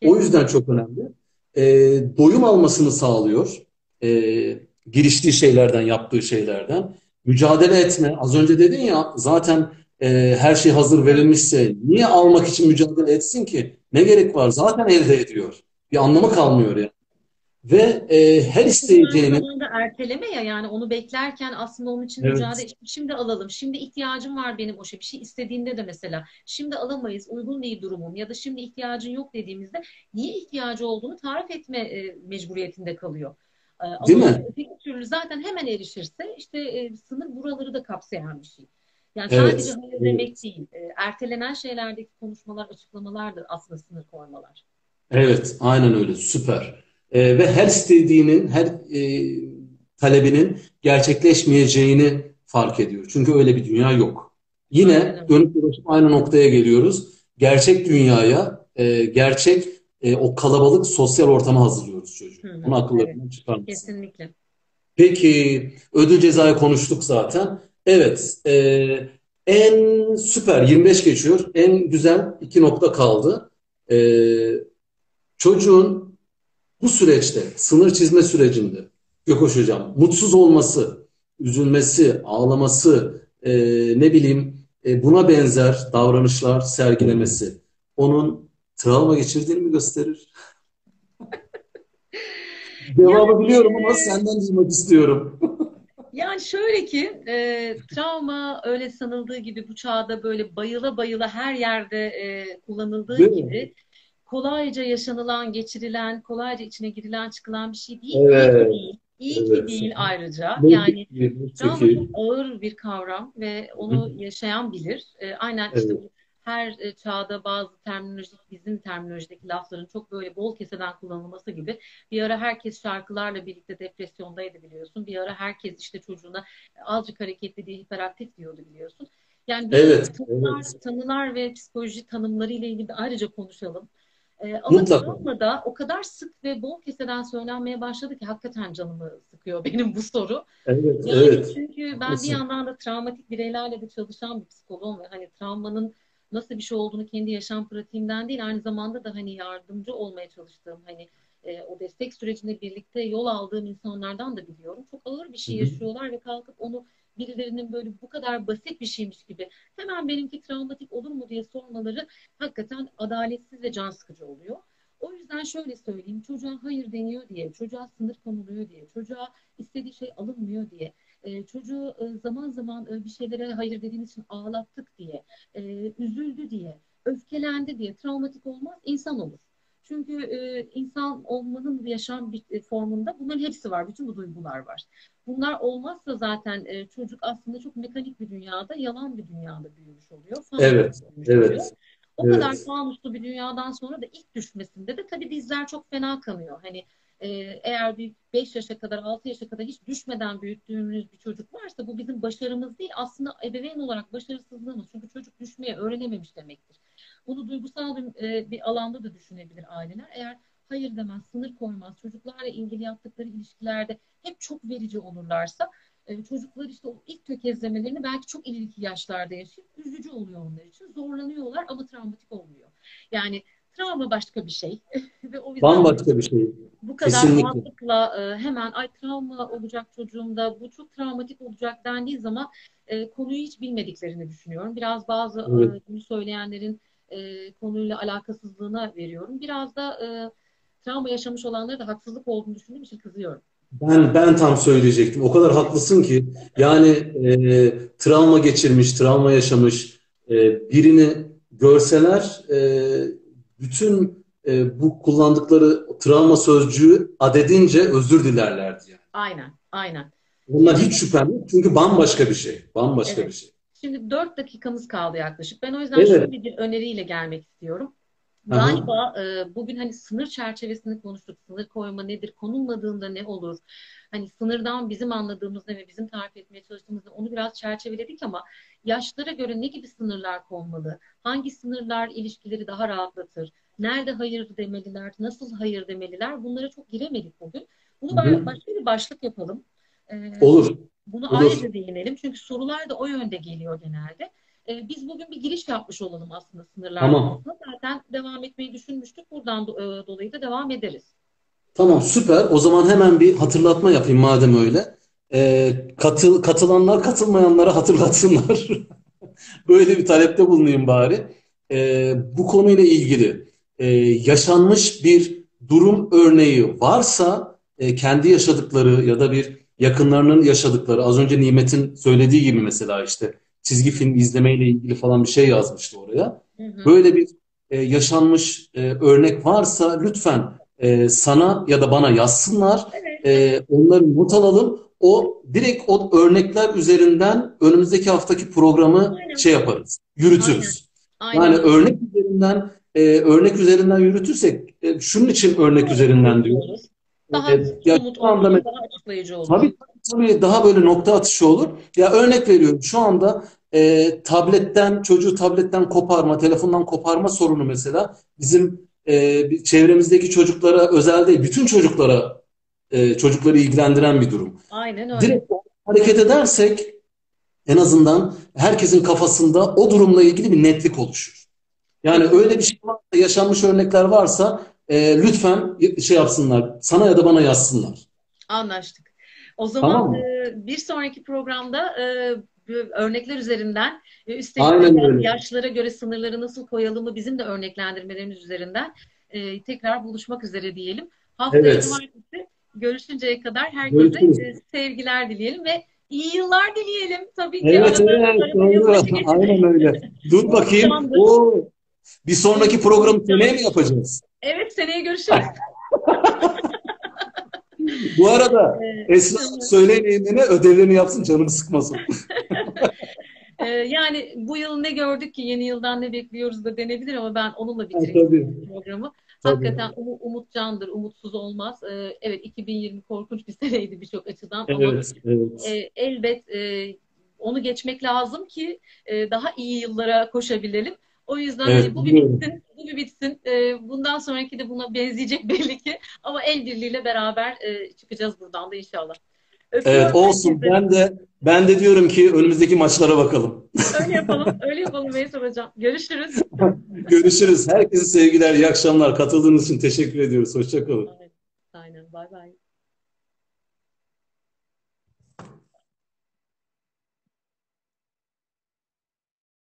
O yüzden çok önemli. E, doyum almasını sağlıyor. E, giriştiği şeylerden, yaptığı şeylerden. Mücadele etme. Az önce dedin ya zaten e, her şey hazır verilmişse niye almak için mücadele etsin ki? Ne gerek var? Zaten elde ediyor. Bir anlamı kalmıyor yani. Ve e, her isteyeceğini... da erteleme ya yani onu beklerken aslında onun için evet. mücadele şimdi alalım. Şimdi ihtiyacım var benim o şey. Bir şey istediğinde de mesela şimdi alamayız uygun değil durumum ya da şimdi ihtiyacın yok dediğimizde niye ihtiyacı olduğunu tarif etme e, mecburiyetinde kalıyor. E, değil mi? Öteki türlü zaten hemen erişirse işte e, sınır buraları da kapsayan bir şey. Yani Evet, sadece hayır evet, demek değil. E, ertelenen şeylerdeki konuşmalar, açıklamalardır aslında sınır koymalar. evet, aynen öyle, süper. Ee, ve her istediğinin, her e, talebinin gerçekleşmeyeceğini fark ediyor. Çünkü öyle bir dünya yok. Yine dönüp dolaşıp aynı noktaya geliyoruz. Gerçek dünyaya, e, gerçek e, o kalabalık sosyal ortama hazırlıyoruz çocuğu. Hı hı, Onu evet, akıllarından çıkarmasın. kesinlikle. Peki, ödül cezayı konuştuk zaten. Evet, e, en süper 25 geçiyor. En güzel iki nokta kaldı. E, çocuğun bu süreçte, sınır çizme sürecinde Gökhoş Hocam, mutsuz olması, üzülmesi, ağlaması, e, ne bileyim e, buna benzer davranışlar sergilemesi onun travma geçirdiğini mi gösterir? Cevabı Yani biliyorum ama senden duymak istiyorum. Yani şöyle ki e, travma öyle sanıldığı gibi bu çağda böyle bayıla bayıla her yerde e, kullanıldığı Değil mi? Kolayca yaşanılan, geçirilen, kolayca içine girilen, çıkılan bir şey değil. İyi ki Evet, değil. İyi ki evet. değil ayrıca. Neyse Yani ki, neyse travma çok ki. ağır bir kavram ve onu yaşayan bilir. E, aynen işte Evet, bu her e, çağda bazı terminolojik, bizim terminolojideki lafların çok böyle bol keseden kullanılması gibi bir ara herkes şarkılarla birlikte depresyondaydı biliyorsun. Bir ara herkes işte çocuğuna azıcık hareketli diye hiperaktif diyordu biliyorsun. Yani evet, tanılar, evet. tanılar ve psikoloji tanımları ile ilgili ayrıca konuşalım. Ee, ama Mutlaka. da o kadar sık ve bol keseden söylenmeye başladı ki hakikaten canımı sıkıyor benim bu soru. Evet, Yani evet. çünkü ben bir Haklısın. yandan da travmatik bireylerle de çalışan bir psikoloğum ve hani travmanın nasıl bir şey olduğunu kendi yaşam pratiğimden değil aynı zamanda da hani yardımcı olmaya çalıştığım hani e, o destek sürecinde birlikte yol aldığım insanlardan da biliyorum. Çok ağır bir şey yaşıyorlar ve kalkıp onu birilerinin böyle bu kadar basit bir şeymiş gibi hemen benimki travmatik olur mu diye sormaları hakikaten adaletsiz ve can sıkıcı oluyor. O yüzden şöyle söyleyeyim, çocuğa hayır deniyor diye, çocuğa sınır konuluyor diye, çocuğa istediği şey alınmıyor diye, e, çocuğu e, zaman zaman e, bir şeylere hayır dediğimiz için ağlattık diye, üzüldü diye, öfkelendi diye travmatik olmaz, insan olur. Çünkü e, insan olmanın yaşam bir e, formunda bunların hepsi var, bütün bu duygular var. Bunlar olmazsa zaten e, çocuk aslında çok mekanik bir dünyada, yalan bir dünyada büyümüş oluyor, Evet, büyümüş oluyor. evet, O kadar evet. fanuslu bir dünyadan sonra da ilk düşmesinde de tabii dizler çok fena kanıyor. Hani e, eğer bir 5 yaşa kadar 6 yaşa kadar hiç düşmeden büyüttüğümüz bir çocuk varsa bu bizim başarımız değil aslında ebeveyn olarak başarısızlığımız. Çünkü çocuk düşmeye öğrenememiş demektir. Bunu duygusal bir, e, bir alanda da düşünebilir aileler. Eğer hayır demez, sınır koymaz, çocuklarla ilgili yaptıkları ilişkilerde hep çok verici olurlarsa e, çocuklar işte o ilk tökezlemelerini belki çok ileriki yaşlarda yaşayıp üzücü oluyor onlar için. Zorlanıyorlar ama travmatik olmuyor. Yani travma başka bir şey ve o yüzden Bambaşka bir şey. bu kadar Kesinlikle. rahatlıkla e, hemen ay travma olacak çocuğumda bu çok travmatik olacak dendiği zaman konuyu hiç bilmediklerini düşünüyorum. Biraz bazı Evet. bunu söyleyenlerin e, konuyla alakasızlığına veriyorum. Biraz da e, travma yaşamış olanlara da haksızlık olduğunu düşündüğüm için kızıyorum. Ben ben tam söyleyecektim. O kadar haklısın ki yani e, travma geçirmiş, travma yaşamış e, birini görseler e, bütün e, bu kullandıkları travma sözcüğü adedince özür dilerlerdi yani. Aynen, aynen. Bunlar hiç şüphem yok. Çünkü bambaşka bir şey. Bambaşka bir evet. şey. Şimdi dört dakikamız kaldı yaklaşık. Ben o yüzden Evet. şöyle bir öneriyle gelmek istiyorum. Galiba e, bugün hani sınır çerçevesini konuştuk. Sınır koyma nedir? Konulmadığında ne olur? Hani sınırdan bizim anladığımız ne ve bizim tarif etmeye çalıştığımız ne? Onu biraz çerçeveledik ama yaşlara göre ne gibi sınırlar konmalı? Hangi sınırlar ilişkileri daha rahatlatır? Nerede hayır demeliler? Nasıl hayır demeliler? Bunlara çok giremedik bugün. Bunu Hı ba- hı. başka bir başlık yapalım. E, Olur. Bunu Olur. ayrıca değinelim. Çünkü sorular da o yönde geliyor genelde. Ee, biz bugün bir giriş yapmış olalım aslında sınırlar Tamam. Zaten devam etmeyi düşünmüştük. Buradan do- e, dolayı da devam ederiz. Tamam süper. O zaman hemen bir hatırlatma yapayım madem öyle. E, katıl, katılanlar katılmayanlara hatırlatsınlar. Böyle bir talepte bulunayım bari. Ee, bu konuyla ilgili e, yaşanmış bir durum örneği varsa e, kendi yaşadıkları ya da bir yakınlarının yaşadıkları az önce Nimet'in söylediği gibi mesela işte çizgi film izlemeyle ilgili falan bir şey yazmıştı oraya. Hı hı. Böyle bir e, yaşanmış e, örnek varsa lütfen e, sana ya da bana yazsınlar. Evet, E, onları not alalım. o direkt o örnekler üzerinden önümüzdeki haftaki programı Aynen. şey yaparız, yürütürüz. Aynen. Yani örnek üzerinden e, örnek üzerinden yürütürsek e, şunun için örnek üzerinden diyoruz. Daha E, somut olur, mesela- daha açıklayıcı olur. Tabii tabii daha böyle nokta atışı olur. Ya örnek veriyorum şu anda e, tabletten çocuğu tabletten koparma, telefondan koparma sorunu mesela bizim e, çevremizdeki çocuklara özel değil, bütün çocuklara e, çocukları ilgilendiren bir durum. Aynen öyle. Direkt hareket edersek en azından herkesin kafasında o durumla ilgili bir netlik oluşur. Yani öyle bir şey varsa, yaşanmış örnekler varsa e, lütfen şey yapsınlar, sana ya da bana yazsınlar. Anlaştık. O zaman Tamam e, bir sonraki programda e, örnekler üzerinden e, üstelik yaşlara göre sınırları nasıl koyalımı bizim de örneklendirmelerimiz üzerinden e, tekrar buluşmak üzere diyelim. Haftaya Evet. cumartesi görüşünceye kadar herkese Görüşürüz. e, sevgiler dileyelim ve iyi yıllar dileyelim. Tabii ki Evet arada- evet arada. Aynen öyle. Dur bakayım. Oo, bir sonraki programı seneye mi yapacağız? Evet seneye görüşürüz. Bu arada Esra söyleyin Eymen'e ödevlerini yapsın canımı sıkmasın. e, yani bu yıl ne gördük ki yeni yıldan ne bekliyoruz da denebilir ama ben onunla Ha, bitireyim tabii. programı. Tabii. Hakikaten umu- umut candır, umutsuz olmaz. Ee, evet 2020 korkunç bir seneydi birçok açıdan ama Evet, evet. e, elbet e, onu geçmek lazım ki e, daha iyi yıllara koşabilelim. O yüzden Evet, hani bu bir bitsin, bu bir bitsin. E, bundan sonraki de buna benzeyecek belli ki. Ama el birliğiyle beraber e, çıkacağız buradan da inşallah. Öpüyorum Evet olsun. herkese. Ben de ben de diyorum ki önümüzdeki maçlara bakalım. Öyle yapalım, öyle yapalım Veysel Hocam. Görüşürüz. Görüşürüz. Herkese sevgiler, iyi akşamlar. Katıldığınız için teşekkür ediyoruz. Hoşça kalın. Aynen, bay bay.